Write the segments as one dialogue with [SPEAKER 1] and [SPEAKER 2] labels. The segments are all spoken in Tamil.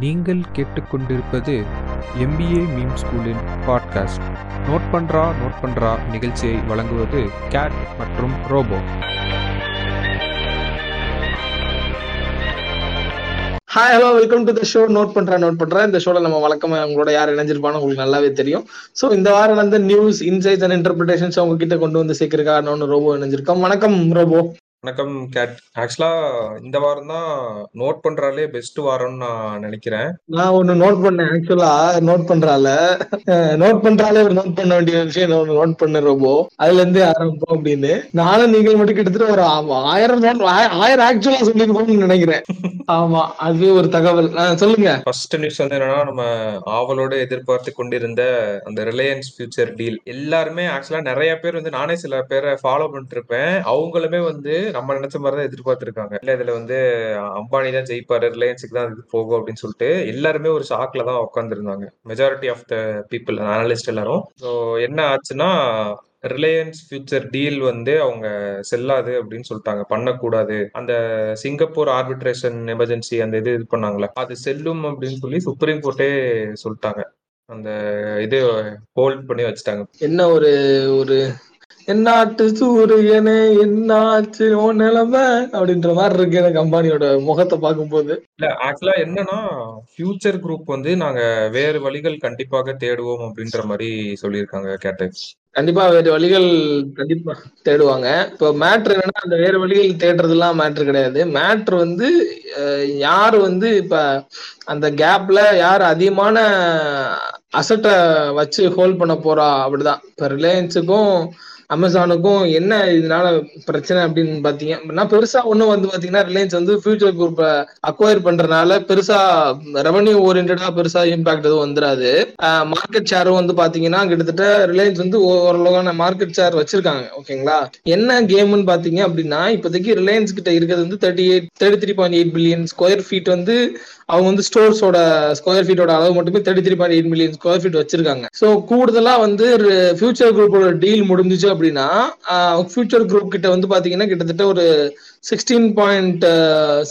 [SPEAKER 1] நீங்கள் கேட்டுக்கொண்டிருப்பது எம்பிஏ மீம் ஸ்கூலின் பாட்காஸ்ட் நோட் பண்றா நோட் பண்றா நிகழ்ச்சியை வழங்குவது கேட் மற்றும் robot
[SPEAKER 2] hi hello welcome to the show note பண்றா நோட் பண்றா. இந்த ஷோல நம்ம வழக்கமா உங்களோட யார் இணைஞ்சிருப்பானோ உங்களுக்கு நல்லாவே தெரியும். சோ இந்த வாரம் வந்து நியூஸ் இன்சைட்ஸ் அண்ட் இன்டர்பிரேஷன்ஸ் அவங்க கிட்ட கொண்டு வந்து சேர்க்கிறதுக்காக ரோபோ இணைஞ்சிருக்கோம். வணக்கம் ரோபோ
[SPEAKER 3] வணக்கம் கேட். ஆக்சுவலா இந்த வாரம் தான் நோட் பண்றாலே பெஸ்ட் வாரம்னு நான் நினைக்கிறேன்.
[SPEAKER 2] நான் ஒண்ணு நோட் பண்ணேன் ஆக்சுவலா நோட் பண்றால. நோட் பண்றாலே ஒரு நோட் பண்ண வேண்டிய விஷயம் ஒண்ணு நோட் பண்ண ரோபோ. அதுல இருந்து ஆரம்பிப்போம் அப்படின்னு. நானும் நீங்கள் மட்டும் கிட்டத்தட்ட ஒரு ஆயிரம் ஆய- ஆயிரம் ஆக்சுவலா சொல்லிருப்போம்னு நினைக்கிறேன். ஆமா அதுவே ஒரு தகவல். சொல்லுங்க.
[SPEAKER 3] ஃபர்ஸ்ட் நியூஸ் வந்து என்னன்னா நம்ம ஆவலோட எதிர்பார்த்து கொண்டிருந்த அந்த ரிலையன்ஸ் ஃபியூச்சர் டீல் எல்லாருமே ஆக்சுவலா நிறைய பேர் வந்து நானே சில பேரை ஃபாலோ பண்ணிட்டு இருப்பேன். அவங்களுமே வந்து நம்ம நினைச்ச மாதிரி தான் எதிர்பார்த்திருக்காங்க. இல்ல இதுல வந்து அம்பானி தான் ஜெயிப்பாரு ரிலையன்ஸுக்கு தான் இது போகும் அப்படின்னு சொல்லிட்டு எல்லாருமே ஒரு ஷாக்ல தான் உட்காந்துருந்தாங்க majority of the people analyst எல்லாரும். ஸோ என்ன ஆச்சுன்னா ரிலையன்ஸ் ஃபியூச்சர் டீல் வந்து அவங்க செல்லாது அப்படின்னு சொல்லிட்டாங்க. பண்ணக்கூடாது. அந்த சிங்கப்பூர் ஆர்பிட்ரேஷன் எமர்ஜென்சி அந்த இது இது பண்ணாங்களே அது செல்லும் அப்படின்னு சொல்லி சுப்ரீம் கோர்ட்டே சொல்லிட்டாங்க. அந்த இது ஹோல்ட் பண்ணி வச்சுட்டாங்க.
[SPEAKER 2] என்ன ஒரு ஒரு என்னாட்டு சூரியனே என்னாச்சு ஓ நிலைமை அப்படின்ற மாதிரி இருக்கு எனக்கு அம்பானியோட முகத்தை பார்க்கும்போது.
[SPEAKER 3] இல்ல ஆக்சுவலா என்னன்னா ஃபியூச்சர் குரூப் வந்து நாங்க வேறு வழிகள் கண்டிப்பாக தேடுவோம் அப்படின்ற மாதிரி சொல்லியிருக்காங்க கேட்டு
[SPEAKER 2] கண்டிப்பா வேறு வழிகள் கண்டிப்பா தேடுவாங்க. இப்போ மேட்ரு என்னன்னா அந்த வேறு வழிகள் தேடுறதுலாம் மேட்ரு கிடையாது. மேட்ரு வந்து யார் வந்து இப்ப அந்த கேப்ல யார் அதிகமான அசட்டை வச்சு ஹோல்ட் பண்ண போறா அப்படிதான். இப்ப ரிலையன்ஸுக்கும் அமேசானுக்கும் என்ன இதனால பிரச்சனை அப்படின்னு பாத்தீங்கன்னா பெருசா ஒண்ணும் வந்து பாத்தீங்கன்னா ரிலையன்ஸ் வந்து ஃபியூச்சர் குரூப் அக்வயர் பண்றதுனால பெருசா ரெவன்யூ ஓரியன்டா பெருசா இம்பாக்ட் எதுவும் வந்துடாது மார்க்கெட் ஷேரும் வந்து பாத்தீங்கன்னா கிட்டத்தட்ட ரிலையன்ஸ் வந்து ஓ- ஓரளவான மார்க்கெட் ஷேர் வச்சிருக்காங்க. ஓகேங்களா? என்ன கேம்னு பாத்தீங்க அப்படின்னா இப்போதைக்கு ரிலையன்ஸ் கிட்ட இருக்கிறது வந்து thirty eight thirty three point eight billion square feet வந்து அவங்க வந்து ஸ்டோர்ஸோட ஸ்கொயர் ஃபீட்டோட அளவு மட்டுமே thirty three point eight million square feet வச்சிருக்காங்க. ஸோ கூடுதலா வந்து ஃபியூச்சர் குரூப்போட டீல் முடிஞ்சுச்சு அப்படின்னா ஃபியூச்சர் குரூப் கிட்ட வந்து பாத்தீங்கன்னா கிட்டத்தட்ட ஒரு சிக்ஸ்டீன் பாயிண்ட்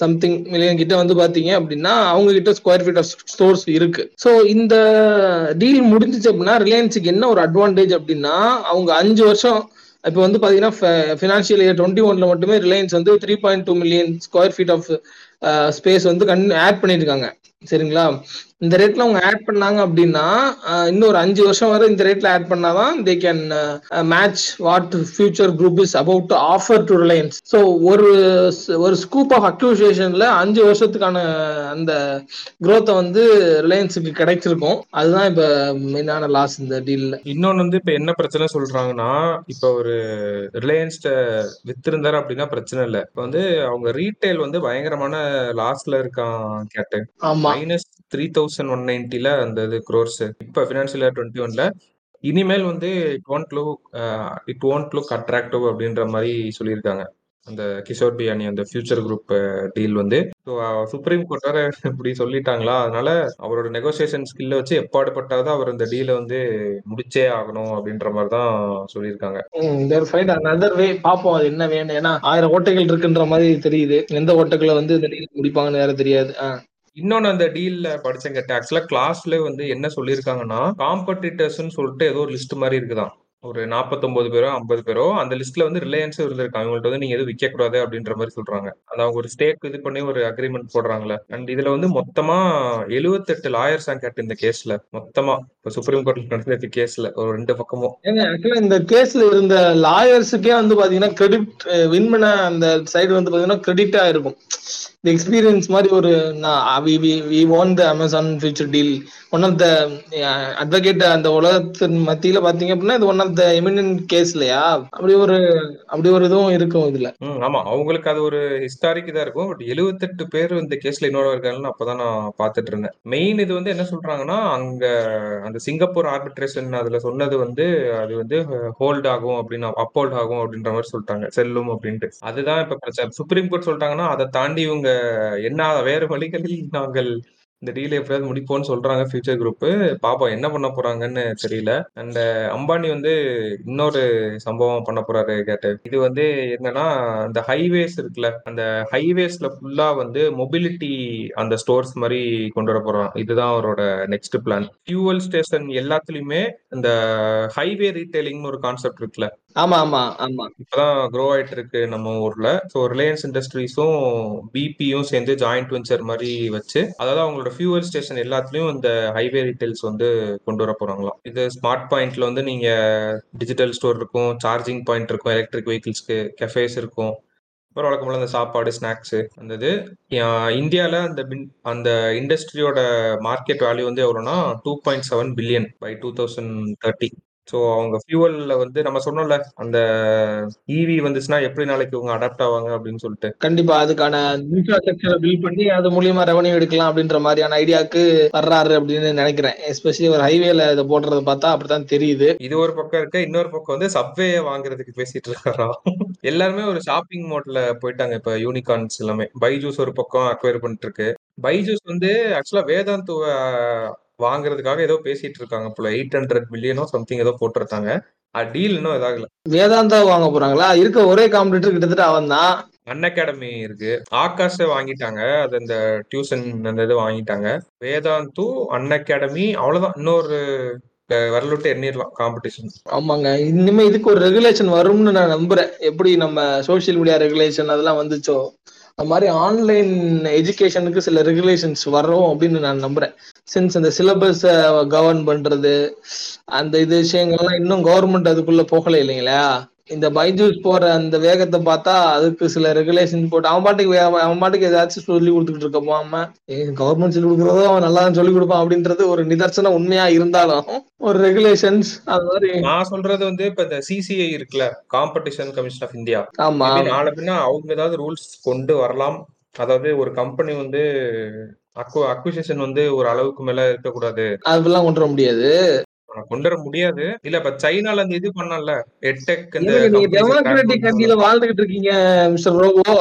[SPEAKER 2] சம்திங் மில்லியன் கிட்ட வந்து பாத்தீங்க அப்படின்னா அவங்க கிட்ட ஸ்கொயர் ஃபீட் ஆஃப் ஸ்டோர்ஸ் இருக்கு. ஸோ இந்த டீல் முடிஞ்சிச்சு அப்படின்னா ரிலையன்ஸுக்கு என்ன ஒரு அட்வான்டேஜ் அப்படின்னா அவங்க அஞ்சு வருஷம் இப்போ வந்து பாத்தீங்கன்னா ஃபினான்ஷியல் இயர் டுவெண்ட்டி ஒன்ல மட்டுமே ரிலையன்ஸ் வந்து three point two million square feet of space வந்து கண் ஆட் பண்ணியிருக்காங்க சரிங்களா? இந்த ரேட்ல அவங்க ஆட் பண்ணாங்க அப்படின்னா இன்னும் ஒரு அஞ்சு வருஷம் வரை இந்த ரேட்ல ஆட் பண்ணாதான் they can match what Future Group is about to offer to Reliance so ஒரு ஒரு ஸ்கூப் ஆஃப் அக்யூசியேஷன்ல அஞ்சு வருஷத்துக்கான அந்த growth-அ வந்து ரிலையன்ஸுக்கு கிடைச்சிருக்கும். அதுதான் இப்ப மெயினான லாஸ் இந்த டீல்ல
[SPEAKER 3] இன்னொன்னு வந்து இப்ப என்ன பிரச்சனை சொல்றாங்கன்னா இப்ப ஒரு ரிலையன்ஸ் வித்திருந்தாரு அப்படின்னா பிரச்சனை இல்ல. இப்ப வந்து அவங்க ரீட்டைல் வந்து பயங்கரமான லாஸ்ல இருக்கான் கேட்டு.
[SPEAKER 2] ஆமா.
[SPEAKER 3] மைனஸ் த்ரீ தௌசண்ட் ஒன் நைன்டில அந்த இது க்ரோர்ஸ் இப்ப ஃபினான்ஷியல் இயர் டுவெண்ட்டி ஒன்ல இனிமேல் வந்து it won't look it won't look attractive அப்படின்ற மாதிரி சொல்லியிருக்காங்க. அந்த கிஷோர் பியானி அந்த ஃபியூச்சர் குரூப் டீல் வந்து. ஸோ சுப்ரீம் கோர்ட் வேற இப்படி சொல்லிட்டாங்களா? அதனால அவரோட நெகோசியேஷன் ஸ்கில்ல வச்சு எப்பாடுபட்டாவது அவர் இந்த டீலை வந்து முடிச்சே ஆகணும் அப்படின்ற மாதிரி தான் சொல்லியிருக்காங்க.
[SPEAKER 2] தேர் ஃபைண்ட் அனதர் வே பாப்போம் அது என்ன வேணும் ஏன்னா ஆயிரம் ஓட்டைகள் இருக்குன்ற மாதிரி தெரியுது. எந்த ஓட்டைகளை வந்து இந்த டீல் முடிப்பாங்கன்னு வேற தெரியாது.
[SPEAKER 3] இன்னொன்னு அந்த டீல்ல படிச்சங்க ஆக்சுவலா கிளாஸ்ல வந்து என்ன சொல்லியிருக்காங்கன்னா காம்படிட்டர்ஸ்னு சொல்லிட்டு ஏதோ ஒரு லிஸ்ட் மாதிரி இருக்குதான். ஒரு 49 பேரோ ஐம்பது பேரோ அந்த லிஸ்ட்ல வந்து ரிலையன்ஸ் இருந்திருக்காங்க அவங்கள்ட்ட வந்து நீங்க எதுவும் விற்க கூடாது அப்படின்ற மாதிரி சொல்றாங்க. அந்த அவங்க ஒரு ஸ்டேக் இது பண்ணி ஒரு அக்ரிமெண்ட் போடுறாங்களே. அண்ட் இதுல வந்து மொத்தமா 78 லாயர்ஸ் கேட்டு இந்த கேஸ்ல மொத்தமா இப்ப சுப்ரீம் கோர்ட்ல நடந்த கேஸ்ல ஒரு ரெண்டு பக்கமும்.
[SPEAKER 2] ஆக்சுவலா இந்த கேஸ்ல இருந்த லாயர்ஸுக்கே வந்து பாத்தீங்கன்னா கிரெடிட் வின் பண்ண அந்த சைடு வந்து பாத்தீங்கன்னா கிரெடிட்டா இருக்கும். இந்த எக்ஸ்பீரியன்ஸ் மாதிரி ஒரு we won the Amazon Future deal one of the advocate அந்த உலகத்தின் மத்தியில பாத்தீங்க அப்படின்னா இது one of the eminent case இல்லையா? அப்படி ஒரு அப்படி ஒரு இதுவும் இருக்கும் இதுல.
[SPEAKER 3] ஆமா. அவங்களுக்கு அது ஒரு ஹிஸ்டாரிக் இதா இருக்கும். பட் 78 பேர் இந்த கேஸ்ல இன்னொரு இருக்காங்கன்னு அப்பதான் நான் பாத்துட்டு இருந்தேன். மெயின் இது வந்து என்ன சொல்றாங்கன்னா அங்க அந்த சிங்கப்பூர் ஆர்பிட்ரேஷன் அதுல சொன்னது வந்து அது வந்து ஹோல்ட் ஆகும் அப்படின்னு அப்போல்ட் ஆகும் அப்படின்ற மாதிரி சொல்லிட்டாங்க. செல்லும் அப்படின்ட்டு. அதுதான் இப்ப பிரச்சனை. சுப்ரீம் கோர்ட் சொல்லிட்டாங்கன்னா அதை தாண்டி இவங்க என்ன வேறு வழிகளில் நாங்கள் இந்த டீல் எப்படியாவது முடிப்போம்னு சொல்றாங்க ஃபியூச்சர் குரூப் பாப்போம் என்ன பண்ண போறாங்கன்னு தெரியல. அண்ட் அம்பானி வந்து இன்னொரு சம்பவம் பண்ண போறாரு கேட்டு. இது வந்து என்னன்னா அந்த ஹைவேஸ் இருக்குல்ல அந்த ஹைவேஸ்ல ஃபுல்லா வந்து மொபிலிட்டி அந்த ஸ்டோர்ஸ் மாதிரி கொண்டு வர போறோம் இதுதான் அவரோட நெக்ஸ்ட் பிளான் ஃபியூவல் ஸ்டேஷன் எல்லாத்துலயுமே இந்த ஹைவே ரீட்டைலிங்னு ஒரு கான்செப்ட் இருக்குல்ல
[SPEAKER 2] ஆமா ஆமா ஆமா.
[SPEAKER 3] இப்பதான் க்ரோ ஆயிட்டு இருக்கு நம்ம ஊர்ல. ஸோ ரிலையன்ஸ் இண்டஸ்ட்ரீஸும் பிபியும் சேர்ந்து ஜாயிண்ட் வெஞ்சர் மாதிரி வச்சு அதாவது அவங்களோட ஃபியூவல் ஸ்டேஷன் எல்லாத்துலயும் இந்த ஹைவே ரீட்டைல்ஸ் வந்து கொண்டு வர போறாங்களாம். இது ஸ்மார்ட் பாயிண்ட்ல வந்து நீங்க டிஜிட்டல் ஸ்டோர் இருக்கும் சார்ஜிங் பாயிண்ட் இருக்கும் எலக்ட்ரிக் வெஹிக்கிள்ஸ்க்கு கெஃபேஸ் இருக்கும். அப்புறம் வழக்கம்போல அந்த சாப்பாடு ஸ்நாக்ஸ் அந்த இது. இந்தியாவில் அந்த பின்- அந்த இண்டஸ்ட்ரியோட மார்க்கெட் வேல்யூ வந்து எவ்வளோனா two point seven billion by two thousand thirty so அவங்க ஃபியூவல்ல வந்து நம்ம சொன்னோம்ல அந்த இவி வந்துச்சுன்னா எப்படி நாளைக்கு இவங்க அடாப்ட் ஆவாங்க அப்படின்னு சொல்லிட்டு.
[SPEAKER 2] கண்டிப்பா அதுக்கான இன்ஃப்ராஸ்ட்ரக்சரை பில்ட் பண்ணி அது மூலியமா ரெவன்யூ எடுக்கலாம் அப்படின்ற மாதிரியான ஐடியாக்கு வர்றாரு அப்படின்னு நினைக்கிறேன். எஸ்பெஷலி ஒரு ஹைவேல இதை போடுறத பார்த்தா அப்படித்தான் தெரியுது.
[SPEAKER 3] இது ஒரு பக்கம் இருக்க இன்னொரு பக்கம் வந்து சப்வே வாங்குறதுக்கு பேசிட்டு இருக்காராம் எல்லாருமே ஒரு ஷாப்பிங் மோட்ல போயிட்டாங்க இப்ப யூனிகார்ன்ஸ் எல்லாமே. பைஜூஸ் ஒரு பக்கம் அக்வயர் பண்ணிட்டு இருக்கு. பைஜூஸ் வந்து ஆக்சுவலா வேதாந்துவ வாங்குறதுக்காக ஏதோ பேசிட்டு இருக்காங்க போல. எயிட் ஹண்ட்ரட் மில்லியனோ சம்திங் ஏதோ போட்டிருக்காங்க. டீல் இன்னும் இதாகல
[SPEAKER 2] வேதாந்தா வாங்க போறாங்களா? இருக்க ஒரே காம்படிட்டர் கிட்டத்தட்ட அவன் தான்.
[SPEAKER 3] அன் அகாடமி இருக்கு. ஆகாஷ வாங்கிட்டாங்க. அது இந்த டியூஷன் அந்த இது வாங்கிட்டாங்க. வேதாந்து அன் அகாடமி அவ்வளவுதான். இன்னொரு அஹ், விரல் விட்டு எண்ணிடலாம் காம்படிஷன்
[SPEAKER 2] ஆமாங்க. இனிமே இதுக்கு ஒரு ரெகுலேஷன் வரும்னு நான் நம்புறேன். எப்படி நம்ம சோஷியல் மீடியா ரெகுலேஷன் அதெல்லாம் வந்துச்சோ? அது மாதிரி ஆன்லைன் எஜுகேஷனுக்கு சில ரெகுலேஷன்ஸ் வரும் அப்படின்னு நான் நம்புறேன். சின்ஸ் அந்த சிலபஸை கவர்ன் பண்றது அந்த இது விஷயங்கள்லாம் இன்னும் கவர்மெண்ட் அதுக்குள்ள போகலை இல்லைங்களா? இந்த பைஜூஸ் போற அந்த வேகத்தை பார்த்தா அதுக்கு சில ரெகுலேஷன் போட்டு அவன் பாட்டுக்கு அவன் பாட்டுக்கு ஏதாச்சும் சொல்லி கொடுத்துட்டு இருக்க போகாம கவர்மெண்ட் சொல்லி கொடுக்குறதோ அவன் நல்லா சொல்லி கொடுப்பான் அப்படின்றது ஒரு நிதர்சனம் உண்மையா இருந்தாலும் ஒரு ரெகுலேஷன்ஸ் அது மாதிரி
[SPEAKER 3] நான் சொல்றது வந்து இப்ப இந்த சிசிஐ இருக்குல்ல காம்படிஷன் கமிஷன் ஆஃப் இந்தியா
[SPEAKER 2] ஆமா.
[SPEAKER 3] நாளை பின்ன அவங்க ஏதாவது ரூல்ஸ் கொண்டு வரலாம். அதாவது ஒரு கம்பெனி வந்து அக்வு அக்விசிஷன் வந்து ஒரு அளவுக்கு மேல இருக்கக்கூடாது.
[SPEAKER 2] அதெல்லாம் கொண்டு வர முடியாது.
[SPEAKER 3] கொண்டு வர முடியாது. இல்ல இப்ப சைனால அந்த இது பண்ணல எட்டெக் இந்த
[SPEAKER 2] டெமோக்ராட்டிக். கண்ட்ரில வாழ்ந்துகிட்டு இருக்கீங்க மிஸ்டர் ரோபோ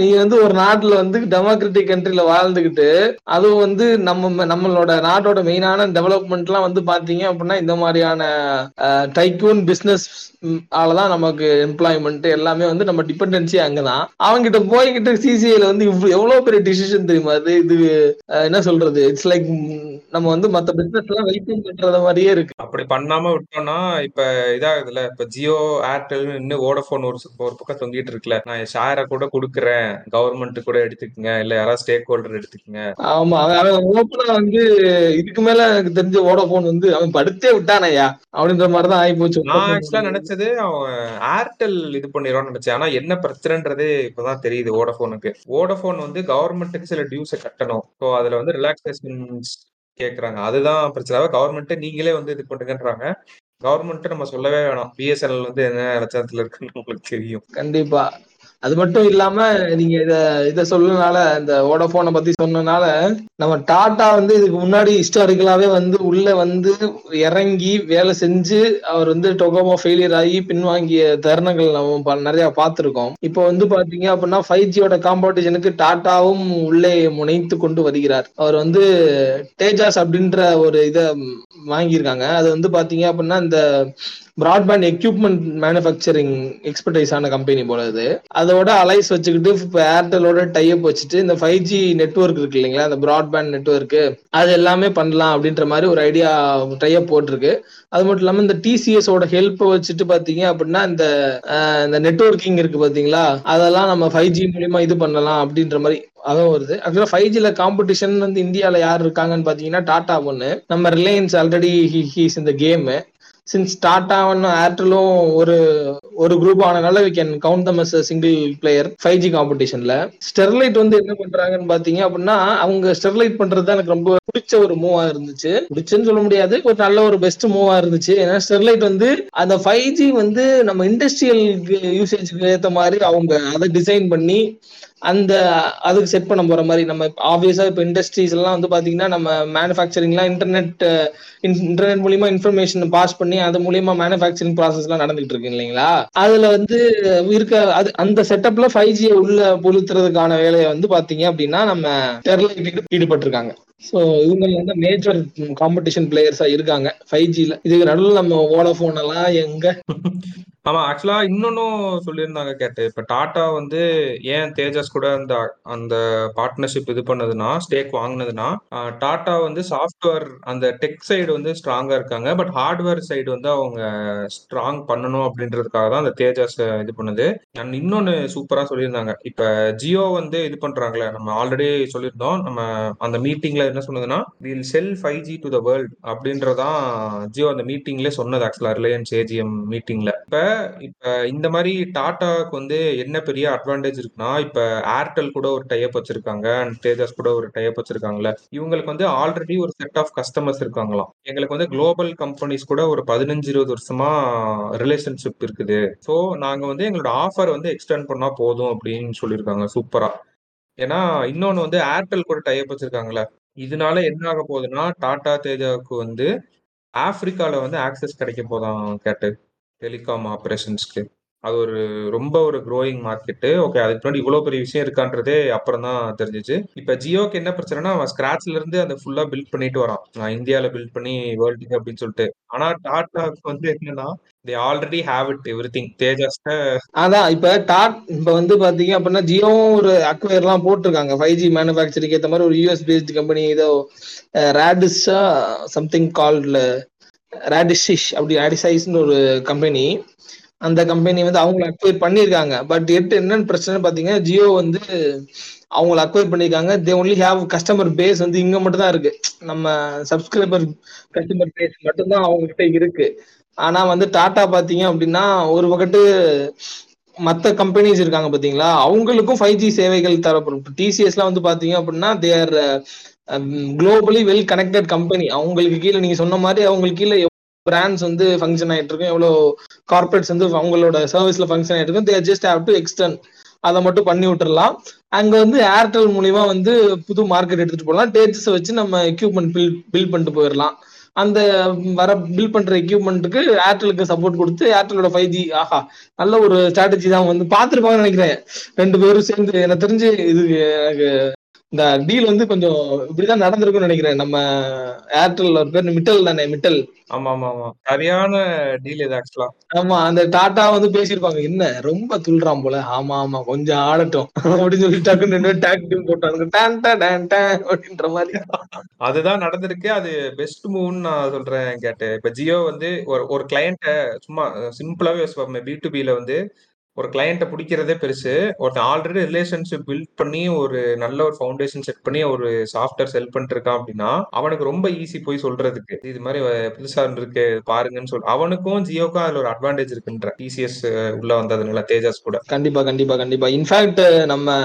[SPEAKER 2] நீங்க வந்து ஒரு நாட்டுல வந்து டெமோக்ராட்டிக் கண்ட்ரில வாழ்ந்துகிட்டு அதுவும் வந்து நம்ம நம்மளோட நாட்டோட மெயினான டெவலப்மெண்ட் எல்லாம் வந்து பாத்தீங்க அப்படின்னா இந்த மாதிரியான டைக்கூன் பிசினஸ் ஆலதான் நமக்கு எம்ப்ளாய்மெண்ட் எல்லாமே வந்து நம்ம டிபெண்டன்சி அங்கதான். அவங்கிட்ட போய்கிட்டு சிசிஐல வந்து எவ்வளவு பெரிய டிசிஷன் தெரியுமா? அது இது என்ன சொல்றது? இட்ஸ் லைக் நம்ம வந்து மத்த பிசினஸ் எல்லாம் வெல்கம் பண்றது மாதிரியே இருக்கு
[SPEAKER 3] அப்படி பண்ணாம விட்டோம்னா இப்ப இதாகுதுல இப்ப ஜியோ ஏர்டெல் இன்னும் வோடபோன் ஒரு ஒரு பக்கம் தொங்கிட்டு இருக்குல்ல. நான் ஷேரை கூட கொடுக்குறேன். கவர்மெண்ட் கூட எடுத்துக்கங்க. இல்ல யாராவது ஸ்டேக் ஹோல்டர் எடுத்துக்கங்க.
[SPEAKER 2] ஆமா அவன் ஓப்பனா வந்து இதுக்கு மேல எனக்கு தெரிஞ்ச வோடபோன் வந்து அவன் படுத்தே விட்டானய்யா அப்படின்ற மாதிரிதான் ஆகி போச்சு
[SPEAKER 3] நான் ஆக்சுவலா நினைச்சது அவன் ஏர்டெல் இது பண்ணிடுவான்னு நினைச்சேன். ஆனா என்ன பிரச்சனைன்றதே இப்பதான் தெரியுது வோடபோனுக்கு வோடபோன் வந்து கவர்மெண்ட்டுக்கு சில டியூஸை கட்டணும். ஸோ அதுல வந்து ரிலாக்ஸேஷன்ஸ் கேட்கறாங்க அதுதான் பிரச்சனை. கவர்மெண்ட் நீங்களே வந்து இது பண்ணுங்கன்றாங்க. கவர்மெண்ட் நம்ம சொல்லவே வேணாம். பிஎஸ்என்எல் வந்து என்ன லட்சத்துல இருக்குன்னு உங்களுக்கு தெரியும்.
[SPEAKER 2] கண்டிப்பா. அது மட்டும் இல்லாம நீங்க இத இத சொல்லனால இந்த ஓடோபோனை பத்தி சொன்னனால நம்ம டாடா வந்து இதுக்கு முன்னாடி ஹிஸ்டாரிக்கலாவே வந்து உள்ள வந்து இறங்கி வேலை செஞ்சு அவர் வந்து டொகோமோ ஃபெயிலியர் ஆகி பின்வாங்கிய தருணங்கள் நம்ம ப- நிறைய பார்த்திருக்கோம். இப்போ வந்து பாத்தீங்க அப்படின்னா ஃபைவ் ஜியோட காம்படிஷனுக்கு டாட்டாவும் உள்ளே முனைத்து கொண்டு வருகிறார். அவர் வந்து தேஜாஸ் அப்படின்ற ஒரு இதை வாங்கியிருக்காங்க. அது வந்து பாத்தீங்க அப்படின்னா இந்த பிராட்பேண்ட் எக்யூப்மெண்ட் மேனுஃபேக்சரிங் எக்ஸ்பர்டைஸ் ஆன கம்பெனி போல இது. அதோட அலைஸ் வச்சுக்கிட்டு இப்போ ஏர்டெலோட டைப் வச்சுட்டு இந்த ஃபைவ் ஜி நெட்ஒர்க் இருக்கு இல்லைங்களா அந்த பிராட்பேண்ட் நெட்ஒர்க் அது எல்லாமே பண்ணலாம் அப்படின்ற மாதிரி ஒரு ஐடியா டைப் போட்டிருக்கு. அது மட்டும் இல்லாமல் இந்த டிசிஎஸோட ஓட ஹெல்ப் வச்சுட்டு பார்த்தீங்க அப்படின்னா இந்த இந்த நெட்ஒர்க்கிங் இருக்கு பார்த்தீங்களா அதெல்லாம் நம்ம ஃபைவ் ஜி மூலியமா இது பண்ணலாம் அப்படின்ற மாதிரி அதுவும் வருது. ஆக்சுவலா ஃபைவ் ஜில காம்படிஷன் வந்து இந்தியாவில் யார் இருக்காங்கன்னு பாத்தீங்கன்னா டாடா ஒன்னு நம்ம ரிலையன்ஸ் ஆல்ரெடி ஹீஸ் இந்த கேம் சின்ஸ் டாட்டாவும் ஏர்டெலும் ஒரு ஒரு group ஆனனால we can count them as single player five G காம்படிஷன்ல Sterlite வந்து என்ன பண்றாங்கன்னு பாத்தீங்க அப்படின்னா அவங்க ஸ்டெர்லைட் பண்றது தான் எனக்கு ரொம்ப பிடிச்ச ஒரு மூவா இருந்துச்சு. பிடிச்சுன்னு சொல்ல முடியாது. ஒரு நல்ல ஒரு பெஸ்ட் மூவா இருந்துச்சு. ஏன்னா ஸ்டெர்லைட் வந்து அந்த ஃபைவ் ஜி வந்து நம்ம இண்டஸ்ட்ரியல் யூசேஜுக்கு ஏற்ற மாதிரி அவங்க அதை டிசைன் பண்ணி அந்த அதுக்கு செட் பண்ண போற மாதிரி நம்ம ஆப்வியஸா இப்ப இண்டஸ்ட்ரீஸ் எல்லாம் வந்து பாத்தீங்கன்னா நம்ம மேனுஃபேக்சரிங்லாம் இன்டர்நெட் இன்டர்நெட் மூலியமா இன்ஃபர்மேஷன் பாஸ் பண்ணி அது மூலியமா மேனுஃபேக்சரிங் ப்ராசஸ் எல்லாம் நடந்துட்டு இருக்கு இல்லைங்களா? அதுல வந்து இருக்க அது அந்த செட்டப்ல ஃபைவ் ஜியை உள்ள புழுத்துறதுக்கான வேலையை வந்து பாத்தீங்க அப்படின்னா நம்ம டெர்ல ஈடுபட்டிருக்காங்க. ஸோ இவங்க வந்து மேஜர் காம்படிஷன் பிளேயர்ஸா இருக்காங்க ஃபைவ் ஜில இதுக்கு நடுவில் நம்ம வோடாஃபோன் எல்லாம் எங்க?
[SPEAKER 3] ஆமா ஆக்சுவலா இன்னொன்னும் சொல்லியிருந்தாங்க கேட்டு. இப்ப டாடா வந்து ஏன் தேஜஸ் கூட அந்த அந்த பார்ட்னர்ஷிப் இது பண்ணதுன்னா ஸ்டேக் வாங்கினதுன்னா டாடா வந்து சாஃப்ட்வேர் அந்த டெக் சைடு வந்து ஸ்ட்ராங்கா இருக்காங்க. பட் ஹார்ட்வேர் சைடு வந்து அவங்க ஸ்ட்ராங் பண்ணணும் அப்படின்றதுக்காக தான் அந்த தேஜஸ் இது பண்ணுது. அண்ட் இன்னொன்னு சூப்பரா சொல்லியிருந்தாங்க. இப்ப ஜியோ வந்து இது பண்றாங்களே நம்ம ஆல்ரெடி சொல்லியிருந்தோம். நம்ம அந்த மீட்டிங்ல என்ன சொன்னதுன்னா will sell five G to the world அப்படின்றதான் ஜியோ அந்த மீட்டிங்ல சொன்னது ஆக்சுவலா ரிலையன்ஸ் ஏஜிஎம் மீட்டிங்ல இப்ப இப்ப இந்த மாதிரி டாட்டாக்கு வந்து என்ன பெரிய அட்வான்டேஜ் இருக்குன்னா இப்ப ஏர்டெல் கூட ஒரு டைப் வச்சிருக்காங்க அண்ட் தேஜஸ் கூட ஒரு டைப் வச்சிருக்காங்கல்ல. இவங்களுக்கு வந்து ஆல்ரெடி ஒரு செட் ஆஃப் கஸ்டமர்ஸ் இருக்காங்களாம். எங்களுக்கு வந்து குளோபல் கம்பெனிஸ் கூட ஒரு பதினஞ்சு இருபது வருஷமா ரிலேஷன்ஷிப் இருக்குது. ஸோ நாங்க வந்து எங்களோட ஆஃபர் வந்து எக்ஸ்டெண்ட் பண்ணா போதும் அப்படின்னு சொல்லியிருக்காங்க சூப்பரா ஏன்னா இன்னொன்று வந்து ஏர்டெல் கூட டைப் வச்சிருக்காங்களே இதனால என்ன ஆக போகுதுன்னா டாடா தேஜாவுக்கு வந்து ஆப்பிரிக்கால வந்து ஆக்சஸ் கிடைக்க போதான் கேட்டு. டெலிகாம் ஆப்ரேஷன்ஸ்க்கு அது ஒரு ரொம்ப ஒரு க்ரோயிங் மார்க்கெட்டு ஓகே அதுக்கு முன்னாடி இவ்வளோ பெரிய விஷயம் இருக்கான்றதே அப்புறம் தான் தெரிஞ்சிச்சு. இப்போ ஜியோக்கு என்ன பிரச்சனைனா அவன் ஸ்கிராச்ல இருந்து அதை ஃபுல்லா பில்ட் பண்ணிட்டு வரான். நான் இந்தியாவில் பில்ட் பண்ணி வேர்ல்டுக்கு அப்படின்னு சொல்லிட்டு. ஆனா டாட்டாக்கு வந்து என்னன்னா they already have it everything Tejas
[SPEAKER 2] அதான் இப்ப டாட் இப்ப வந்து பாத்தீங்க அப்படின்னா ஜியோவும் ஒரு அக்வயர் எல்லாம் போட்டிருக்காங்க. ஃபைவ் ஜி மேனுஃபேக்சரிங் ஏத்த மாதிரி ஒரு யூஎஸ் பேஸ்ட் கம்பெனி ஏதோ ரேடிஸா சம்திங் கால்ட்ல ரேடிஷிஷ் அப்படி ரேடிசைஸ்னு ஒரு கம்பெனி அந்த கம்பெனி வந்து அவங்கள அக்வயர் பண்ணியிருக்காங்க பட் எட்டு என்னன்னு பிரச்சனை பாத்தீங்கன்னா ஜியோ வந்து அவங்கள அக்வயர் பண்ணியிருக்காங்க they only have customer base வந்து இங்க மட்டும் தான் இருக்கு. நம்ம சப்ஸ்கிரைபர் கஸ்டமர் பேஸ் மட்டும்தான் அவங்க கிட்ட இருக்கு. ஆனா வந்து டாடா பாத்தீங்க அப்படின்னா ஒரு பக்கத்து மற்ற கம்பெனிஸ் இருக்காங்க பாத்தீங்களா? அவங்களுக்கும் ஃபைவ் ஜி சேவைகள் தரப்படும். டிசிஎஸ்லாம் வந்து பாத்தீங்க அப்படின்னா they're globally well connected company அவங்களுக்கு கீழே நீங்க சொன்ன மாதிரி அவங்களுக்கு கீழே பிராண்ட்ஸ் வந்து ஃபங்க்ஷன் ஆயிட்டு இருக்கும் எவ்வளோ கார்பரேட்ஸ் வந்து அவங்களோட சர்வீஸ்ல ஃபங்க்ஷன் ஆயிட்டு இருக்கும் they just have to extend அதை மட்டும் பண்ணி விட்டுறலாம். அங்க வந்து ஏர்டெல் மூலியமா வந்து புது மார்க்கெட் எடுத்துட்டு போகலாம். டேஜஸ் வச்சு நம்ம எக்யூப்மெண்ட் பில் பில் பண்ணிட்டு போயிடலாம். அந்த வர பில் பண்ற எக்யூப்மெண்ட்டுக்கு ஏர்டெலுக்கு சப்போர்ட் கொடுத்து ஏர்டெலோட ஃபைவ் ஜி ஆஹா நல்ல ஒரு ஸ்ட்ராட்டஜி தான் வந்து பார்த்துருப்பாங்கன்னு நினைக்கிறேன். ரெண்டு பேரும் சேர்ந்து எனக்கு தெரிஞ்சு இது எனக்கு இந்த டீல் வந்து கொஞ்சம் இப்படிதான் நடந்திருக்கும்னு நினைக்கிறேன். நம்ம ஏர்டெல் ஒரு பேர் மிட்டல் தானே மிட்டல்
[SPEAKER 3] ஆமா ஆமா ஆமா சரியான டீல் இது ஆக்சுவலா
[SPEAKER 2] ஆமா அந்த டாடா வந்து பேசியிருப்பாங்க. என்ன ரொம்ப துள்றான் போல. ஆமா ஆமா கொஞ்சம் ஆடட்டும். அப்படின்னு சொல்லி டக்குன்னு ரெண்டு டேக் டீம் போட்டாங்க டேன் டேன் டேன் டேன் அப்படின்ற மாதிரி.
[SPEAKER 3] அதுதான் நடந்திருக்கு. அது பெஸ்ட் மூவ்னு நான் சொல்றேன் கேட்டு. இப்ப ஜியோ வந்து ஒரு ஒரு கிளையண்ட்டை சும்மா சிம்பிளாவே யோசிப்பாங்க பி டு பில வந்து ஒரு கிளையண்ட்டை பிடிக்கிறதே பெருசு. ஒருத்தன் ஆல்ரெடி ரிலேஷன்ஷிப் பில்ட் பண்ணி ஒரு நல்ல ஒரு ஃபவுண்டேஷன் செட் பண்ணி ஒரு சாஃப்ட்வேர் செல் பண்ணிட்டு இருக்கான் அப்படின்னா அவனுக்கு ரொம்ப ஈஸி போய் சொல்றதுக்கு. இது மாதிரி புதுசா இருக்கு பாருங்கன்னு சொல் அவனுக்கும் ஜியோக்கும் அதுல ஒரு அட்வான்டேஜ் இருக்குன்ற. டிசிஎஸ் உள்ள வந்ததுனால தேஜாஸ் கூட.
[SPEAKER 2] கண்டிப்பா கண்டிப்பா கண்டிப்பா. இன்ஃபேக்ட் நம்ம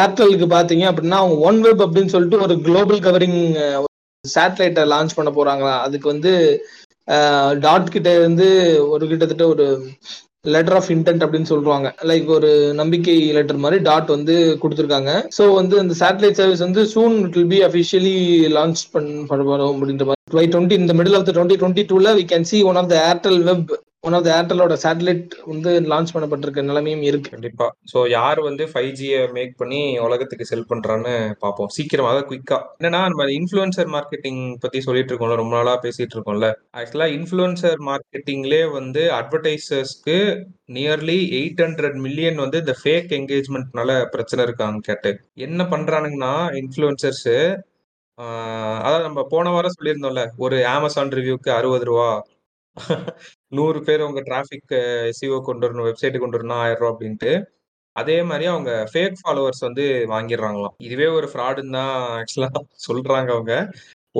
[SPEAKER 2] ஏர்டெலுக்கு பாத்தீங்க அப்படின்னா அவங்க ஒன் வெப் அப்படின்னு சொல்லிட்டு ஒரு குளோபல் கவரிங் சேட்டலைட்டை லான்ச் பண்ண போறாங்களா? அதுக்கு வந்து டாட் கிட்ட இருந்து ஒரு கிட்டத்தட்ட ஒரு லெட்டர் ஆஃப் இன்டென்ட் அப்படின்னு சொல்லுவாங்க லைக் ஒரு நம்பிக்கை லெட்டர் மாதிரி டாட் வந்து கொடுத்துருக்காங்க. ஸோ வந்து அந்த சேட்டலைட் சர்வீஸ் வந்து soon it will be officially launch பண்ண வரும் அப்படின்ற மாதிரி. டுவெண்ட்டி இந்த middle of the twenty twenty டூல we can see one of the Airtel web one of the ஏர்டெலோட satellite வந்து லான்ச் பண்ணப்பட்டிருக்க நிலைமையும் இருக்கு.
[SPEAKER 3] கண்டிப்பா. ஸோ யார் வந்து ஃபைவ் ஜியை மேக் பண்ணி உலகத்துக்கு செல் பண்றான்னு பார்ப்போம். சீக்கிரமா அதாவது குயிக்கா என்னன்னா நம்ம இன்ஃபுளுசர் மார்க்கெட்டிங் பத்தி சொல்லிட்டு இருக்கோம்ல ரொம்ப நாளா பேசிட்டு இருக்கோம்ல. ஆக்சுவலா இன்ஃபுளுசர் மார்க்கெட்டிங்லே வந்து அட்வர்டைசர்ஸ்க்கு நியர்லி எயிட் ஹண்ட்ரட் மில்லியன் வந்து இந்த ஃபேக் என்கேஜ்மெண்ட்னால பிரச்சனை இருக்காங்க கேட்டு என்ன பண்றானுங்கன்னா இன்ஃபுளுசர்ஸ் அதாவது நம்ம போன வாரம் சொல்லியிருந்தோம்ல ஒரு அமேசான் ரிவ்யூக்கு அறுபது ரூபா. நூறு பேர் உங்க டிராஃபிக் சிஓ கொண்டு வரணும் வெப்சைட் கொண்டு வரணும் ஆயிரம் ரூபா அப்படின்ட்டு. அதே மாதிரி அவங்க ஃபேக் ஃபாலோவர்ஸ் வந்து வாங்கிடுறாங்களாம். இதுவே ஒரு ஃப்ராடுன்னு தான் ஆக்சுவலா சொல்றாங்க அவங்க.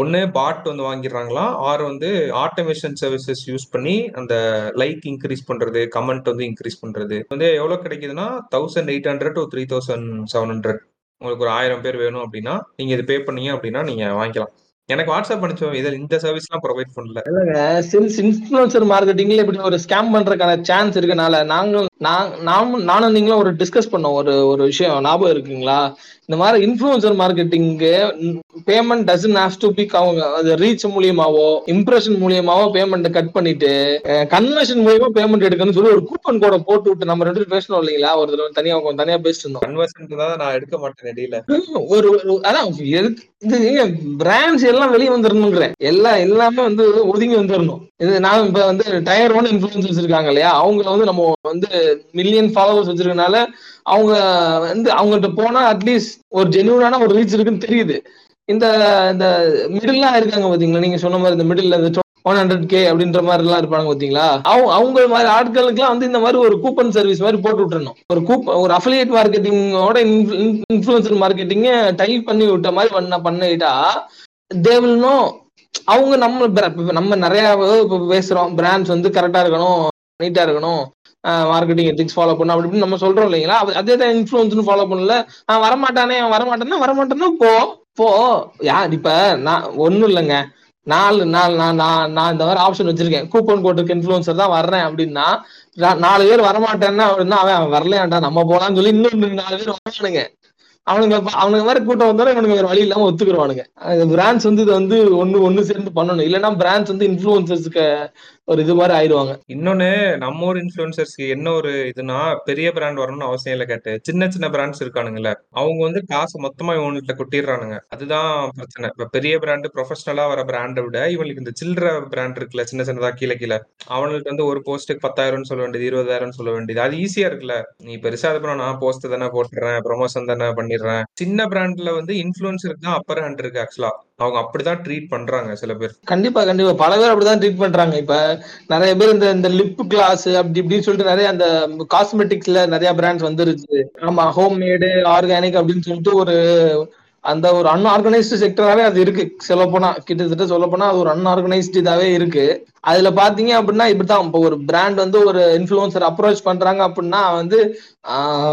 [SPEAKER 3] ஒன்று பாட் வந்து வாங்கிடுறாங்களாம். ஆறு வந்து ஆட்டோமேஷன் சர்வீசஸ் யூஸ் பண்ணி அந்த லைக் இன்க்ரீஸ் பண்றது கமெண்ட் வந்து இன்க்ரீஸ் பண்றது. வந்து எவ்வளோ கிடைக்குதுன்னா thousand eight hundred to three thousand seven hundred உங்களுக்கு ஒரு ஆயிரம் பேர் வேணும் அப்படின்னா நீங்க இது பே பண்ணீங்க அப்படின்னா நீங்க வாங்கிக்கலாம். எனக்கு வாட்ஸ்அப் அனுப்பிச்சோம் இதில் இந்த சர்வீஸ் எல்லாம் ப்ரொவைட் பண்ணல.
[SPEAKER 2] சின்ஸ் இன்ஃப்ளூன்சர் மார்க்கெட்டிங்ல இப்படி ஒரு ஸ்கேம் பண்றதுக்கான சான்ஸ் இருக்கனால நாங்களும் நான் நானும் நானும் நீங்களும் ஒரு டிஸ்கஸ் பண்ணோம். ஒரு ஒரு விஷயம் ஞாபகம் இருக்குங்களா? இந்த மாதிரி influencer marketing payment doesn't have to pick அவங்க அது ரீச் மூலியமாவோ இம்ப்ரெஷன் மூலியமாவோ பேமெண்ட் கட் பண்ணிட்டு கன்வர்ஷன் மூலியமா பேமெண்ட் எடுக்கணும்னு சொல்லி ஒரு கூப்பன் கோட போட்டு விட்டு நம்ம ரெண்டு பேசணும் இல்லைங்களா? ஒரு தடவை தனியா தனியா பேசிட்டு இருந்தோம்.
[SPEAKER 3] கன்வர்சன் தான் நான் எடுக்க மாட்டேன் இடையில
[SPEAKER 2] ஒரு அதான் இது பிராண்ட்ஸ் எல்லாம் வெளியே வந்துடணுங்கிறேன் எல்லாம் எல்லாமே வந்து ஒதுங்கி வந்துடணும் இது நான் இப்ப வந்து டயர் ஒன் இன்ஃபுளுசர்ஸ் இருக்காங்க இல்லையா? அவங்கள வந்து நம்ம வந்து மில்லியன் ஃபாலோவர்ஸ் வச்சிருக்கனால அவங்க வந்து அவங்கள்ட்ட போனா அட்லீஸ்ட் ஒரு ஜென்யூனான ஒரு ரீச் இருக்குன்னு தெரியுது. இந்த இந்த மிடில்லாம் இருக்காங்க பாத்தீங்களா? நீங்க சொன்ன மாதிரி இந்த மிடில் இந்த ஒன் ஹண்ட்ரட் கே அப்படின்ற மாதிரி எல்லாம் இருப்பாங்க பாத்தீங்களா? அவங்க அவங்க மாதிரி ஆட்களுக்குலாம் வந்து இந்த மாதிரி ஒரு கூப்பன் சர்வீஸ் மாதிரி போட்டு விட்டுறணும். ஒரு கூப் ஒரு அஃபிலியேட் மார்க்கெட்டிங்கோட இன்ஃபுளுசர் மார்க்கெட்டிங்க டைப் பண்ணி விட்ட மாதிரி பண்ண பண்ணிட்டா தே நோ அவங்க நம்ம நம்ம நிறைய பேசுறோம். பிராண்ட்ஸ் வந்து கரெக்டா இருக்கணும் நீட்டா இருக்கணும். மார்க்கெட்டிங் எத்திக்ஸ் ஃபாலோ பண்ணும் அப்படி நம்ம சொல்றோம் இல்லைங்களா? அதே தான் இன்ஃபுளுன்ஸ் ஃபாலோ பண்ணல. அவன் வரமாட்டானே அவன் வரமாட்டேன்னா போ போ. யார் இப்ப நான் ஒன்றும் இல்லைங்க. நாலு நாள் நான் நான் நான் இந்த மாதிரி ஆப்ஷன் வச்சிருக்கேன். கூப்பன் கோட்டுக்கு இன்ஃபுளுசர் தான் வர்றேன் அப்படின்னா நாலு பேர் வரமாட்டேன்னா அப்படின்னா அவன் அவன் வரலையாண்டா நம்ம போலாம்னு சொல்லி இன்னும் நாலு பேர் வரானுங்க. அவனுங்க அவனுங்க மாதிரி கூட்டம் வந்தாலும் இவனுக்கு வேற வழி இல்லாம ஒத்துக்குருவானுங்க. பிராண்ட்ஸ் வந்து இதை வந்து ஒண்ணு ஒண்ணு சேர்ந்து பண்ணணும். இல்லைன்னா பிராண்ட்ஸ் வந்து இன்ஃபுளுசர்ஸ்க்கு ஒரு இது மாதிரி ஆயிடுவாங்க.
[SPEAKER 3] இன்னொன்னு நம்ம ஒரு இன்ஃபுளுசர்ஸ்க்கு என்ன ஒரு இதுனா பெரிய பிராண்ட் வரணும்னு அவசியம் இல்லை கேட்டு சின்ன சின்ன பிராண்ட்ஸ் இருக்கானுங்கல்ல அவங்க வந்து காசு மொத்தமா இவங்கள்ட்ட கொட்டிடுறானுங்க. அதுதான் பிரச்சனை. இப்ப பெரிய பிராண்டு ப்ரொஃபஷனலா வர பிராண்டை விட இவங்களுக்கு இந்த சில்லற பிராண்ட் இருக்குல்ல சின்ன சின்னதா கீழே கீழே அவனுக்கு வந்து ஒரு போஸ்ட்டுக்கு பத்தாயிரம்னு சொல்ல வேண்டியது இருபதாயிரம் சொல்ல வேண்டியது அது ஈஸியா இருக்குல்ல. நீ பெருசா அது பண்ண நான் போஸ்ட் தானே போட்டுறேன் ப்ரொமோஷன் தானே பண்ணிடுறேன். சின்ன பிராண்ட்ல வந்து இன்ஃபுளுசருக்கு தான் அப்பர் ஹேண்ட் இருக்கு ஆக்சுவலா அவங்க அப்படிதான் ட்ரீட் பண்றாங்க சில பேர்.
[SPEAKER 2] கண்டிப்பா கண்டிப்பா. பல பேர் அப்படிதான் ட்ரீட் பண்றாங்க. இப்ப நிறைய பேர் இந்த இந்த லிப் கிளாஸ் அப்படி இப்படின்னு சொல்லிட்டு நிறைய அந்த காஸ்மெட்டிக்ஸ்ல நிறைய பிராண்ட்ஸ் வந்துருச்சு. ஆமா ஹோம் மேடு ஆர்கானிக் அப்படின்னு சொல்லிட்டு ஒரு அந்த ஒரு அன்ஆர்கனைஸ்டு செக்டராவே அது இருக்கு. சொல்ல போனா கிட்டத்தட்ட சொல்ல போனா அது ஒரு அன்ஆர்கனைஸ்டு இதாவே இருக்கு. அதுல பாத்தீங்க அப்படின்னா இப்படிதான் இப்போ ஒரு பிராண்ட் வந்து ஒரு இன்ஃபுளுசர் அப்ரோச் பண்றாங்க அப்படின்னா வந்து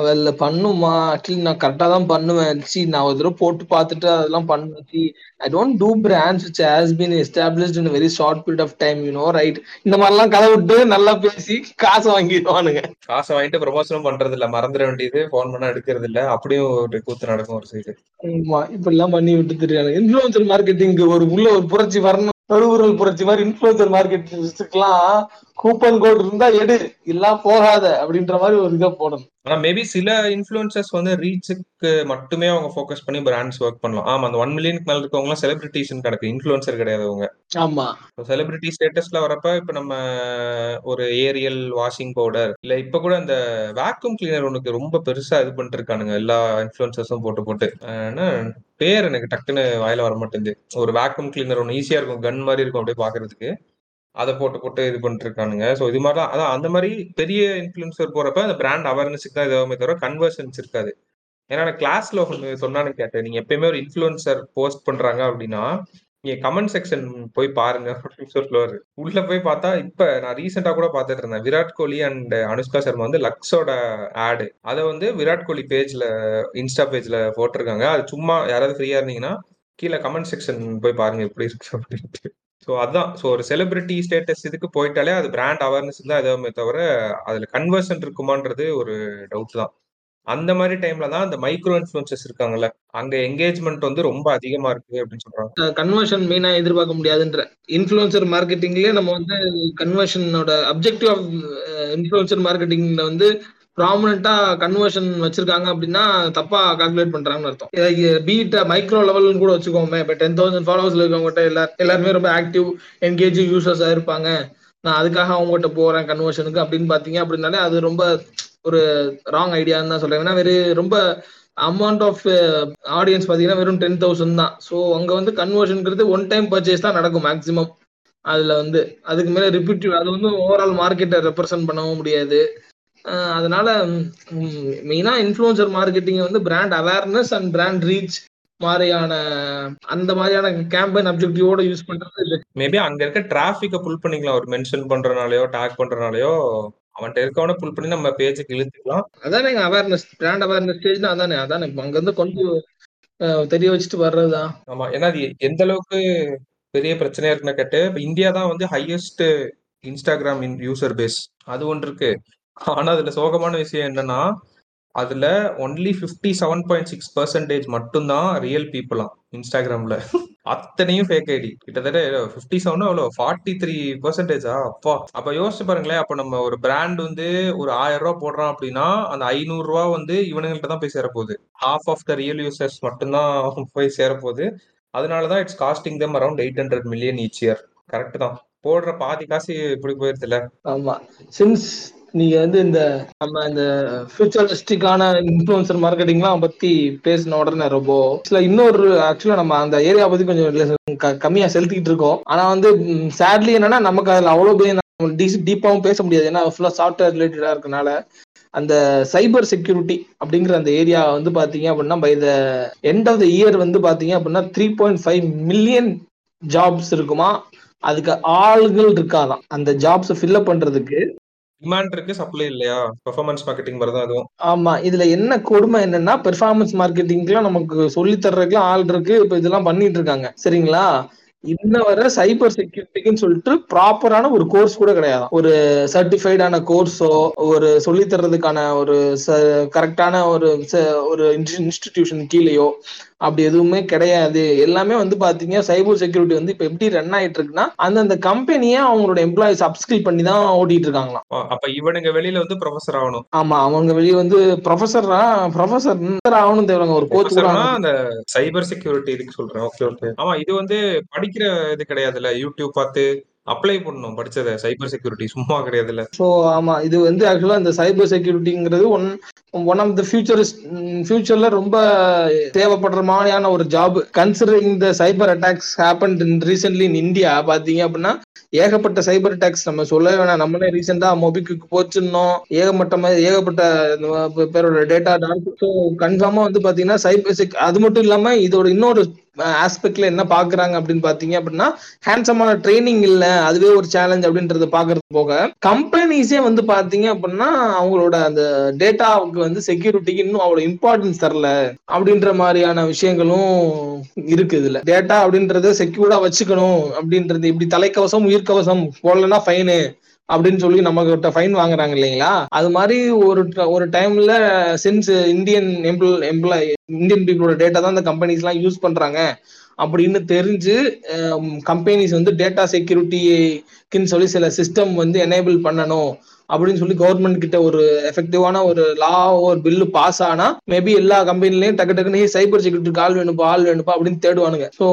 [SPEAKER 2] வெளில பண்ணுமா அட்லீஸ்ட் நான் கரெக்டா தான் பண்ணுவேன். சி நான் ஒரு தடவை போட்டு பார்த்துட்டு அதெல்லாம் பண்ணுவேன். See I don't do brands which has been established in very short period of time you know right இந்த மாதிரிலாம் கதை விட்டு நல்லா பேசி காசு வாங்கிடுவானுங்க.
[SPEAKER 3] காசை வாங்கிட்டு ப்ரொமோஷனும் பண்றது இல்ல மறந்துட வேண்டியது. போன் பண்ணா எடுக்கிறது இல்ல அப்படியும் ஒரு கூத்து நடக்கும் ஒரு சைடு
[SPEAKER 2] ஆமா. இப்படி எல்லாம் பண்ணி விட்டு தெரியாது இன்ஃபுளுசர் மார்க்கெட்டிங் ஒரு உள்ள ஒரு புரட்சி வரணும். தொழுவுறல் புரட்சி மாதிரி இன்ஃபுளுசர் மார்க்கெட்டிங்ஸ்க்குலாம் கூப்பன் கோட் இருந்தா எடு இல்ல போகாத அப்படின்ற மாதிரி ஒரு இதை போடணும்.
[SPEAKER 3] ஆனா மேபி சில இன்ஃபுளுசர்ஸ் வந்து ரீச்சுக்கு மட்டுமே அவங்க ஃபோக்கஸ் பண்ணி பிராண்ட்ஸ் ஒர்க் பண்ணலாம். ஆமா அந்த ஒன் மில்லியனுக்கு மேல இருக்கவங்க செலிபிரிட்டிஸ் கிடக்கு. இன்ஃபுளுசர் கிடையாது அவங்க.
[SPEAKER 2] ஆமா.
[SPEAKER 3] செலிபிரிட்டி ஸ்டேட்டஸ்ல வரப்ப இப்ப நம்ம ஒரு ஏரியல் வாஷிங் பவுடர் இல்ல இப்ப கூட அந்த வேக்யூம் கிளீனர் உனக்கு ரொம்ப பெருசா இது பண்ணிட்டு இருக்கானுங்க. எல்லா இன்ஃபுளுசர்ஸும் போட்டு போட்டு. பேர் எனக்கு டக்குன்னு வாயில வர மாட்டேங்குது ஒரு வேக்யூம் கிளீனர் ஒன்று ஈஸியா இருக்கும் கன் மாதிரி இருக்கும் அப்படியே பாக்குறதுக்கு. அதை போட்டு போட்டு இது பண்ணிட்டு இருக்கானுங்க ஸோ இது மாதிரிலாம் அதான் அந்த மாதிரி பெரிய இன்ஃபுளுசர் போறப்ப அந்த பிராண்ட் அவேர்னஸுக்கு தான் இதாகுமே தவிர கன்வர்ஷன்ஸ் இருக்காது. ஏன்னா கிளாஸ்ல ஒன்று சொன்னான்னு கேட்டேன். நீங்க எப்பயுமே ஒரு இன்ஃபுளுசர் போஸ்ட் பண்றாங்க அப்படின்னா நீங்க கமெண்ட் செக்ஷன் போய் பாருங்க அப்படின்னு சொல்லுவாரு. உள்ள போய் பார்த்தா இப்ப நான் ரீசெண்டா கூட பார்த்துட்டு இருந்தேன். விராட் கோலி அண்ட் அனுஷ்கா சர்மா வந்து லக்ஸோட ஆடு அதை வந்து விராட் கோலி பேஜ்ல இன்ஸ்டா பேஜ்ல போட்டிருக்காங்க. அது சும்மா யாராவது ஃப்ரீயா இருந்தீங்கன்னா கீழே கமெண்ட் செக்ஷன் போய் பாருங்க எப்படி இருக்கு அப்படின்ட்டு. ஸோ அதான். ஸோ ஒரு செலிபிரிட்டி ஸ்டேட்டஸ் இதுக்கு போயிட்டாலே அது பிராண்ட் அவேர்னஸ் தான். எதுவுமே தவிர அதுல கன்வர்ஷன் இருக்குமான்றது ஒரு டவுட் தான். அந்த மாதிரி டைம்ல தான் அந்த மைக்ரோ இன்ஃபுளுசஸ் இருக்காங்கல்ல அங்க என்கேஜ்மெண்ட் வந்து ரொம்ப அதிகமா இருக்கு அப்படின்னு சொல்றாங்க.
[SPEAKER 2] கன்வர்ஷன் மெயினா எதிர்பார்க்க முடியாதுன்ற. இன்ஃபுளுசர் மார்க்கெட்டிங்லயே நம்ம வந்து கன்வர்ஷனோட அப்ஜெக்டிவ் ஆஃப் இன்ஃபுளுசர் மார்க்கெட்டிங்ல வந்து ப்ராமினா கன்வர்ஷன் வச்சிருக்காங்க அப்படின்னா தப்பா கால்குலேட் பண்றாங்கன்னு அர்த்தம். பீட் மைக்ரோ லெவல்னு கூட வச்சுக்கோமே. இப்போ டென் தௌசண்ட் ஃபாலோவர்ஸ்ல இருக்கவங்ககிட்ட எல்லா எல்லாருமே ரொம்ப ஆக்டிவ் என்கேஜ் யூசர்ஸா இருப்பாங்க. நான் அதுக்காக அவங்ககிட்ட போறேன் கன்வர்ஷனுக்கு அப்படின்னு பாத்தீங்க அப்படின்னாலே அது ரொம்ப ஒரு ராங் ஐடியான்னு தான் சொல்றேன். ஏன்னா வெறும் ரொம்ப அமௌண்ட் ஆஃப் ஆடியன்ஸ் பார்த்தீங்கன்னா வெறும் டென் தௌசண்ட் தான். ஸோ அங்கே வந்து கன்வர்ஷனுங்கிறது ஒன் டைம் பர்ச்சேஸ் தான் நடக்கும் மேக்ஸிமம் அதில் வந்து அதுக்கு மேலே ரிப்பீட்டிவ் அது வந்து ஓவரால் மார்க்கெட்டை ரெப்ரசென்ட் பண்ணவும் முடியாது. அதனால மெயினாக இன்ஃப்ளூன்சர் மார்க்கெட்டிங் வந்து brand awareness and brand reach மாதிரியான அந்த மாதிரியான கேம்பெயின் அப்ஜெக்டிவோட யூஸ் பண்றது
[SPEAKER 3] மேபி அங்க இருக்க டிராபிக்க புல் பண்ணிக்கலாம். ஒரு மென்ஷன் பண்றனாலயோ டாக் பண்றனாலயோ அவன்கிட்ட இருக்கவன புல் பண்ணி நம்ம பேஜுக்கு இழுத்துக்கலாம்.
[SPEAKER 2] அதானே அவேர்னஸ் பிராண்ட் அவேர்னஸ் ஸ்டேஜ்னா அதானே அதானே அங்க இருந்து கொண்டு தெரிய வச்சுட்டு வர்றதுதான்
[SPEAKER 3] ஆமா ஏன்னா அது எந்த அளவுக்கு பெரிய பிரச்சனையா இருக்குன்னு கேட்டு இப்ப இந்தியா தான் வந்து ஹையஸ்ட் இன்ஸ்டாகிராம் யூசர் பேஸ் அது ஒன்று இருக்கு. ஆனா அதுல சோகமான விஷயம் என்னன்னா அதுல only fifty seven point six percentage மட்டும்தான் ரியல் பீப்புளா இன்ஸ்டாகிராம்ல. அத்தனையும் ஃபேக் ஐடி கிட்டத்தட்ட ஃபிஃப்டி செவன் அவ்வளோ ஃபார்ட்டி த்ரீ பர்சன்டேஜா அப்பா. அப்ப யோசிச்சு பாருங்களேன் அப்ப நம்ம ஒரு பிராண்ட் வந்து ஒரு ஆயிரம் ரூபா போடுறோம் அப்படின்னா அந்த ஐநூறு ரூபா வந்து இவனுங்கள்ட்ட தான் போய் சேரப்போகுது. Half of the real users மட்டும்தான் போய் சேரப்போகுது. அதனாலதான் it's costing them around eight hundred million each year correct தான். போடுற பாதி காசு இப்படி போயிருதுல
[SPEAKER 2] ஆமா. சின்ஸ் நீங்க வந்து இந்த நம்ம இந்த ஃபியூச்சரிஸ்டிக்கான இன்ஃபுளுசர் மார்க்கெட்டிங்லாம் பத்தி பேசின உடனே ரொம்ப சில இன்னொரு ஆக்சுவலா நம்ம அந்த ஏரியா பத்தி கொஞ்சம் க- கம்மியா செலுத்திக்கிட்டு இருக்கோம். ஆனா வந்து சேட்லி என்னன்னா நமக்கு அதுல அவ்வளவு பெரிய டீப்பாவும் பேச முடியாது. ஏன்னா ஃபுல்லா சாஃப்ட்வேர் ரிலேட்டடா இருக்கனால அந்த சைபர் செக்யூரிட்டி அப்படிங்கிற அந்த ஏரியா வந்து பாத்தீங்க அப்படின்னா by the end of the year வந்து பாத்தீங்க அப்படின்னா three point five million jobs இருக்குமா? அதுக்கு ஆளுகள் இருக்காதான். அந்த ஜாப்ஸ் ஃபில்அப் பண்றதுக்கு
[SPEAKER 3] டிமாண்ட் இருக்கு சப்ளை இல்லையா? பெர்ஃபார்மன்ஸ் மார்க்கெட்டிங் மாதிரி தான் அதுவும்.
[SPEAKER 2] ஆமா இதுல என்ன கொடுமை என்னன்னா பெர்ஃபார்மன்ஸ் மார்க்கெட்டிங்க்குலாம் நமக்கு சொல்லி தர்றதுக்குலாம் ஆள் இருக்கு. இப்போ இதெல்லாம் பண்ணிட்டு இருக்காங்க. சரிங்களா? இன்ன வரை சைபர் செக்யூரிட்டிக்குன்னு சொல்லிட்டு ப்ராப்பரான ஒரு கோர்ஸ் கூட கிடையாது. ஒரு சர்டிஃபைடான கோர்ஸோ ஒரு சொல்லி தர்றதுக்கான ஒரு கரெக்டான ஒரு ஒரு இன்ஸ்டிடியூஷன் கீழேயோ அப்படி எதுவுமே கிடையாது. எல்லாமே வந்து பாத்தீங்க சைபர் செக்யூரிட்டி வந்து இப்ப எப்படி ரன் ஆயிட்டு இருக்குன்னா அந்தந்த கம்பெனியே அவங்களோட எம்ப்ளாயிஸ் அப்ஸ்கில் பண்ணி தான் ஓட்டிட்டு இருக்காங்களாம்.
[SPEAKER 3] அப்ப இவனுங்க வெளியில வந்து ப்ரொஃபஸர் ஆகணும்.
[SPEAKER 2] ஆமா அவங்க வெளியே வந்து ப்ரொஃபஸரா ப்ரொஃபஸர் ஆகணும் தேவைங்க ஒரு கோச்.
[SPEAKER 3] அந்த சைபர் செக்யூரிட்டி இதுக்கு சொல்றேன். ஓகே ஓகே ஆமா இது வந்து படிக்கிற இது கிடையாதுல்ல. யூடியூப் பார்த்து அப்ளை பண்ணணும் படிச்சத. சைபர் செக்யூரிட்டி சும்மா கிடையாது இல்ல
[SPEAKER 2] ஸோ ஆமா இது வந்து ஆக்சுவலா இந்த cyber செக்யூரிட்டிங்கிறது one one of the future ஃபியூச்சர்ல ரொம்ப தேவைப்படுற மாதிரியான ஒரு job considering the cyber attacks happen in recently in India பாத்தீங்க அப்படின்னா ஏகப்பட்ட சைபர் அட்டாக்ஸ் நம்ம சொல்ல வேணாம். நம்மளே ரீசெண்டா மொபிக்கு போச்சுன்னோம் ஏகப்பட்ட மாதிரி ஏகப்பட்ட பேரோட டேட்டா ஸோ கன்ஃபார்மா வந்து பாத்தீங்கன்னா சைபர் செக் அது மட்டும் இல்லாம இதோட இன்னொரு ஆஸ்பெக்ட்ல என்ன பாக்குறாங்க அப்படின்னு பாத்தீங்க அப்படின்னா ஹேண்ட்ஸமான ட்ரைனிங் இல்ல அதுவே ஒரு சேலஞ்ச் அப்படின்றத பாக்குறது போக கம்பெனிஸே வந்து பாத்தீங்க அப்படின்னா அவங்களோட அந்த டேட்டாவுக்கு வந்து செக்யூரிட்டிக்கு இன்னும் அவ்வளவு இம்பார்ட்டன்ஸ் தரல அப்படின்ற மாதிரியான விஷயங்களும் இருக்கு இதுல. டேட்டா அப்படின்றத செக்யூர்டா வச்சுக்கணும் அப்படின்றது இப்படி தலைக்கவசம் உயிர்கவசம் போடலன்னா ஃபைனு அப்படின்னு சொல்லி நம்ம கிட்ட ஃபைன் வாங்குறாங்க இல்லைங்களா? அது மாதிரி ஒரு ஒரு டைம்ல since Indian employ employ Indian பீப்புளோட டேட்டா தான் இந்த கம்பெனிஸ் எல்லாம் யூஸ் பண்றாங்க. அப்படின்னு தெரிஞ்சு கம்பெனிஸ் வந்து டேட்டா செக்யூரிட்டிக்குன்னு சொல்லி சில சிஸ்டம் வந்து எனேபிள் பண்ணணும். அப்படின்னு சொல்லி கவர்மெண்ட் கிட்ட ஒரு எஃபெக்டிவான ஒரு லா ஒரு பில்லு பாஸ் ஆனா மேபி எல்லா கம்பெனிலையும் டக்கு டக்குன்னு சைபர் செக்யூரிட்டிக்கு ஆள் வேணுப்பா ஆள் வேணுப்பா அப்படின்னு தேடுவானுங்க. ஸோ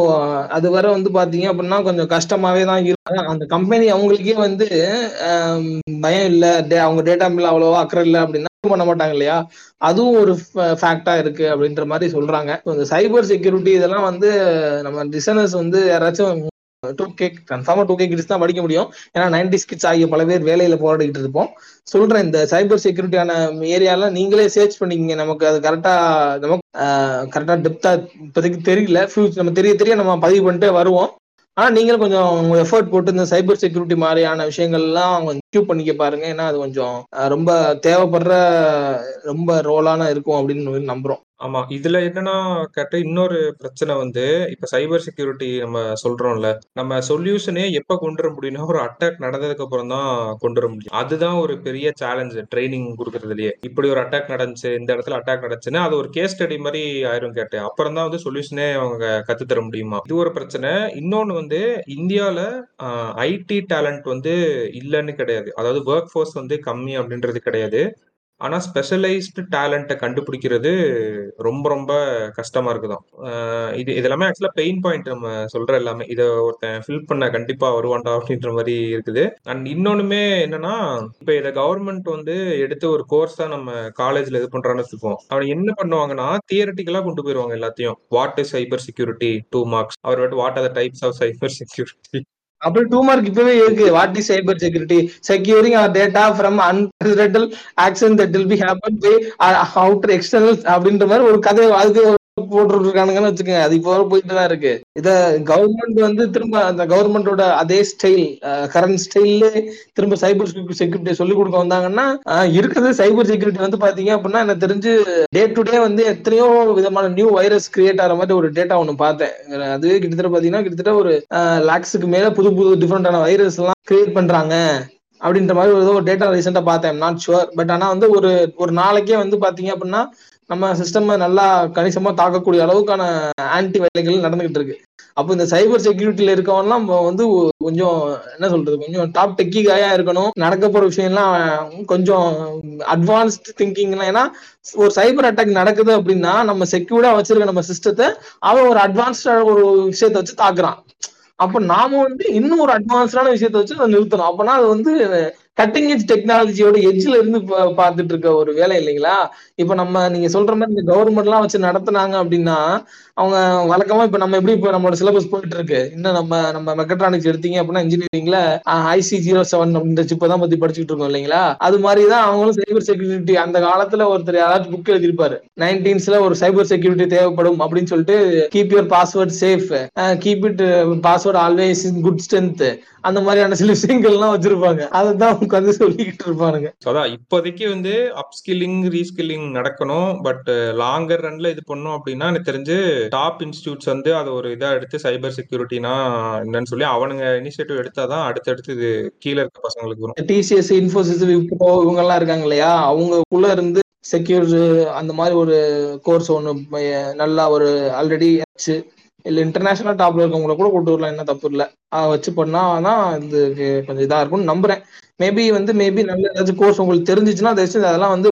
[SPEAKER 2] அது வரை வந்து பாத்தீங்க அப்படின்னா கொஞ்சம் கஷ்டமாவே தான் இருக்கும் அந்த கம்பெனி அவங்களுக்கே வந்து பயம் இல்லை. டே- அவங்க டேட்டா மேல அவ்வளவா அக்கறை இல்லை அப்படின்னா பண்ண மாட்டாங்க இல்லையா? அதுவும் ஒரு ஃபேக்டா இருக்கு அப்படின்ற மாதிரி சொல்றாங்க. இந்த சைபர் செக்யூரிட்டி இதெல்லாம் வந்து நம்ம டிசைனர்ஸ் வந்து யாராச்சும் டூ கே கன்ஃபார்மா டூ கே கிட்ஸ் தான் படிக்க முடியும். ஏன்னா நைன்டி கிட்ஸ் ஆகிய பல பேர் வேலையில போராடிக்கிட்டு இருப்போம். சொல்றேன் இந்த சைபர் செக்யூரிட்டியான ஏரியால நீங்களே சர்ச் பண்ணிக்கங்க. நமக்கு அது கரெக்டா நமக்கு கரெக்டா டெப்தா இப்போதைக்கு தெரியல. ஃபியூச்சர் நம்ம தெரிய தெரிய நம்ம பதிவு பண்ணிட்டே வருவோம். ஆனா நீங்களும் கொஞ்சம் எஃபர்ட் போட்டு இந்த சைபர் செக்யூரிட்டி மாதிரியான விஷயங்கள்லாம் கொஞ்சம் பண்ணிக்க பாருங்க. ஏன்னா அது கொஞ்சம் ரொம்ப தேவைப்படுற ரொம்ப ரோலான இருக்கும் அப்படின்னு நம்புறோம்.
[SPEAKER 3] ஆமா. இதுல என்னன்னா கேட்ட இன்னொரு பிரச்சனை வந்து இப்ப சைபர் செக்யூரிட்டி நம்ம சொல்றோம்ல நம்ம சொல்யூஷனே எப்ப கொண்டு வர முடியும்னா ஒரு அட்டாக் நடந்ததுக்கு அப்புறம் தான் கொண்டு வர முடியும். அதுதான் ஒரு பெரிய சேலஞ்ச் ட்ரைனிங் கொடுக்கறதுலயே. இப்படி ஒரு அட்டாக் நடந்துச்சு இந்த இடத்துல அட்டாக் நடந்துச்சுன்னா அது ஒரு கேஸ் ஸ்டடி மாதிரி ஆயிரும் கேட்டேன். அப்புறம் தான் வந்து சொல்யூஷனே அவங்க கத்து தர முடியுமா? இது ஒரு பிரச்சனை. இன்னொன்னு வந்து இந்தியால ஐடி டேலண்ட் வந்து இல்லைன்னு கிடையாது. அதாவது ஒர்க் ஃபோர்ஸ் வந்து கம்மி அப்படின்றது கிடையாது. ஆனா ஸ்பெஷலைஸ்டு டேலண்ட்டை கண்டுபிடிக்கிறது ரொம்ப ரொம்ப கஷ்டமா இருக்குதான். இது இதெல்லாமே ஆக்சுவலாக ஆக்சுவலா பெயின் பாயிண்ட் நம்ம சொல்ற எல்லாமே. இதை ஒருத்தன் ஃபில் பண்ண கண்டிப்பா வருவான்டா அப்படின்ற மாதிரி இருக்குது. அண்ட் இன்னொன்னுமே என்னன்னா இப்போ இதை கவர்மெண்ட் வந்து எடுத்து ஒரு கோர்ஸா நம்ம காலேஜ்ல இது பண்றான்னு வச்சுப்போம் அவன் என்ன பண்ணுவாங்கன்னா தியரட்டிக்கலாக கொண்டு போயிடுவாங்க எல்லாத்தையும். What is cyber security two marks our what are the types of cyber security
[SPEAKER 2] அப்படி டூ மார்க் இப்பவே இருக்கு. What is cyber security securing our data from unprecedented action that will be happen by outer external அப்படின்ற மாதிரி ஒரு கதை அதுக்கு போட்டு இருக்கானுங்கன்னு வச்சுக்கோங்க. அது இப்போ போயிட்டு தான் இருக்கு. இத கவர்மெண்ட் வந்து திரும்ப அந்த கவர்மெண்டோட அதே ஸ்டைல் கரண்ட் ஸ்டைல்ல திரும்ப சைபர் செக்யூரிட்டி சொல்லி கொடுக்க வந்தாங்கன்னா இருக்கிறது இருக்குது சைபர் செக்யூரிட்டி வந்து பாத்தீங்க அப்படின்னா எனக்கு தெரிஞ்சு டே டு டே வந்து எத்தனையோ விதமான நியூ வைரஸ் கிரியேட் ஆகிற மாதிரி ஒரு டேட்டா ஒன்று பார்த்தேன். அதுவே கிட்டத்தட்ட பாத்தீங்கன்னா கிட்டத்தட்ட ஒரு லேக்ஸுக்கு மேல புது புது டிஃப்ரெண்டான வைரஸ் எல்லாம் கிரியேட் பண்றாங்க. அப்படின்ற மாதிரி ஒரு ஏதோ ஒரு டேட்டா ரீசெண்டா பார்த்தேன். நாட் ஷுவர் பட் ஆனா வந்து ஒரு ஒரு நாளைக்கே வந்து பாத்தீங்க அப்படின்னா நம்ம சிஸ்டம் நல்லா கணிசமா தாக்கக்கூடிய அளவுக்கான ஆன்டி வேலைகள் நடந்துகிட்டு இருக்கு. அப்போ இந்த சைபர் செக்யூரிட்டியில இருக்கவன்லாம் நம்ம வந்து கொஞ்சம் என்ன சொல்றது கொஞ்சம் டாப் டெக்கி காயா இருக்கணும். நடக்க போற விஷயம்லாம் கொஞ்சம் அட்வான்ஸ்ட் திங்கிங்லாம் ஏன்னா ஒரு சைபர் அட்டாக் நடக்குது அப்படின்னா நம்ம செக்யூர்டா வச்சிருக்க நம்ம சிஸ்டத்தை அவன் ஒரு அட்வான்ஸ்டா ஒரு விஷயத்த வச்சு தாக்குறான். அப்ப நாம வந்து இன்னும் ஒரு அட்வான்ஸ்டான விஷயத்த வச்சு அதை நிறுத்தணும். அப்பனா அது வந்து கட்டிங் எஜ் டெக்னாலஜியோட எஜ்ஜில் இருந்து பார்த்துட்டு இருக்க ஒரு வேலை இல்லைங்களா? இப்ப நம்ம நீங்க சொல்ற மாதிரி இந்த கவர்மெண்ட் எல்லாம் வச்சு நடத்துனாங்க அப்படின்னா அவங்க வழக்கமா இப்ப நம்ம எப்படி இப்ப நம்மளோட சிலபஸ் போயிட்டு இருக்கு இன்னும் நம்ம நம்ம மெக்கட்ரானிக்ஸ் எடுத்தீங்க அப்படின்னா இன்ஜினியரிங்ல ஐசி ஜீரோ செவன் அப்படின்ற சிப்பை தான் பத்தி படிச்சுட்டு இருக்கோம் இல்லைங்களா? அது மாதிரி தான் அவங்களும் சைபர் செக்யூரிட்டி அந்த காலத்துல ஒருத்தர் யாராச்சும் புக் எழுதியிருப்பாரு. நைன்டீன்ஸ்ல ஒரு சைபர் செக்யூரிட்டி தேவைப்படும் அப்படின்னு சொல்லிட்டு keep your password safe keep it password always in good strength அந்த மாதிரியான சில விஷயங்கள்லாம் வச்சிருப்பாங்க. அதை தான் உட்காந்து சொல்லிக்கிட்டு இருப்பானுங்க.
[SPEAKER 3] அதான் இப்போதைக்கு வந்து அப்ஸ்கில்லிங் ரீஸ்கில்லிங் நடக்கணும். பட் லாங்கர் ரன்ல இது பண்ணோம் அப்படின்னா எனக்கு தெரிஞ்சு டாப் இன்ஸ்டியூட்ஸ் வந்து அதை ஒரு இதா எடுத்து சைபர் செக்யூரிட்டினா என்னன்னு சொல்லி அவனுங்க இனிஷியேட்டிவ் எடுத்தாதான் அடுத்தடுத்து இது கீழே இருக்க பசங்களுக்கு வரும்.
[SPEAKER 2] டிசிஎஸ் இன்ஃபோசிஸ் விப்ரோ இவங்க எல்லாம் இருக்காங்க இல்லையா? அவங்கக்குள்ள இருந்து செக்யூர் அந்த மாதிரி ஒரு கோர்ஸ் ஒன்று நல்லா ஒரு ஆல்ரெடி இல்ல இன்டர்நேஷனல் டாப்ல இருக்கவங்கள கூட கொண்டு வரலாம் என்ன தப்பு இல்ல. அதை வச்சு பண்ணாதான் இது கொஞ்சம் இதா இருக்கும்னு நம்புறேன். மேபி வந்து மேபி நல்ல ஏதாச்சும் கோர்ஸ் உங்களுக்கு தெரிஞ்சிச்சுன்னா தயவுசெய்து அதெல்லாம் வந்து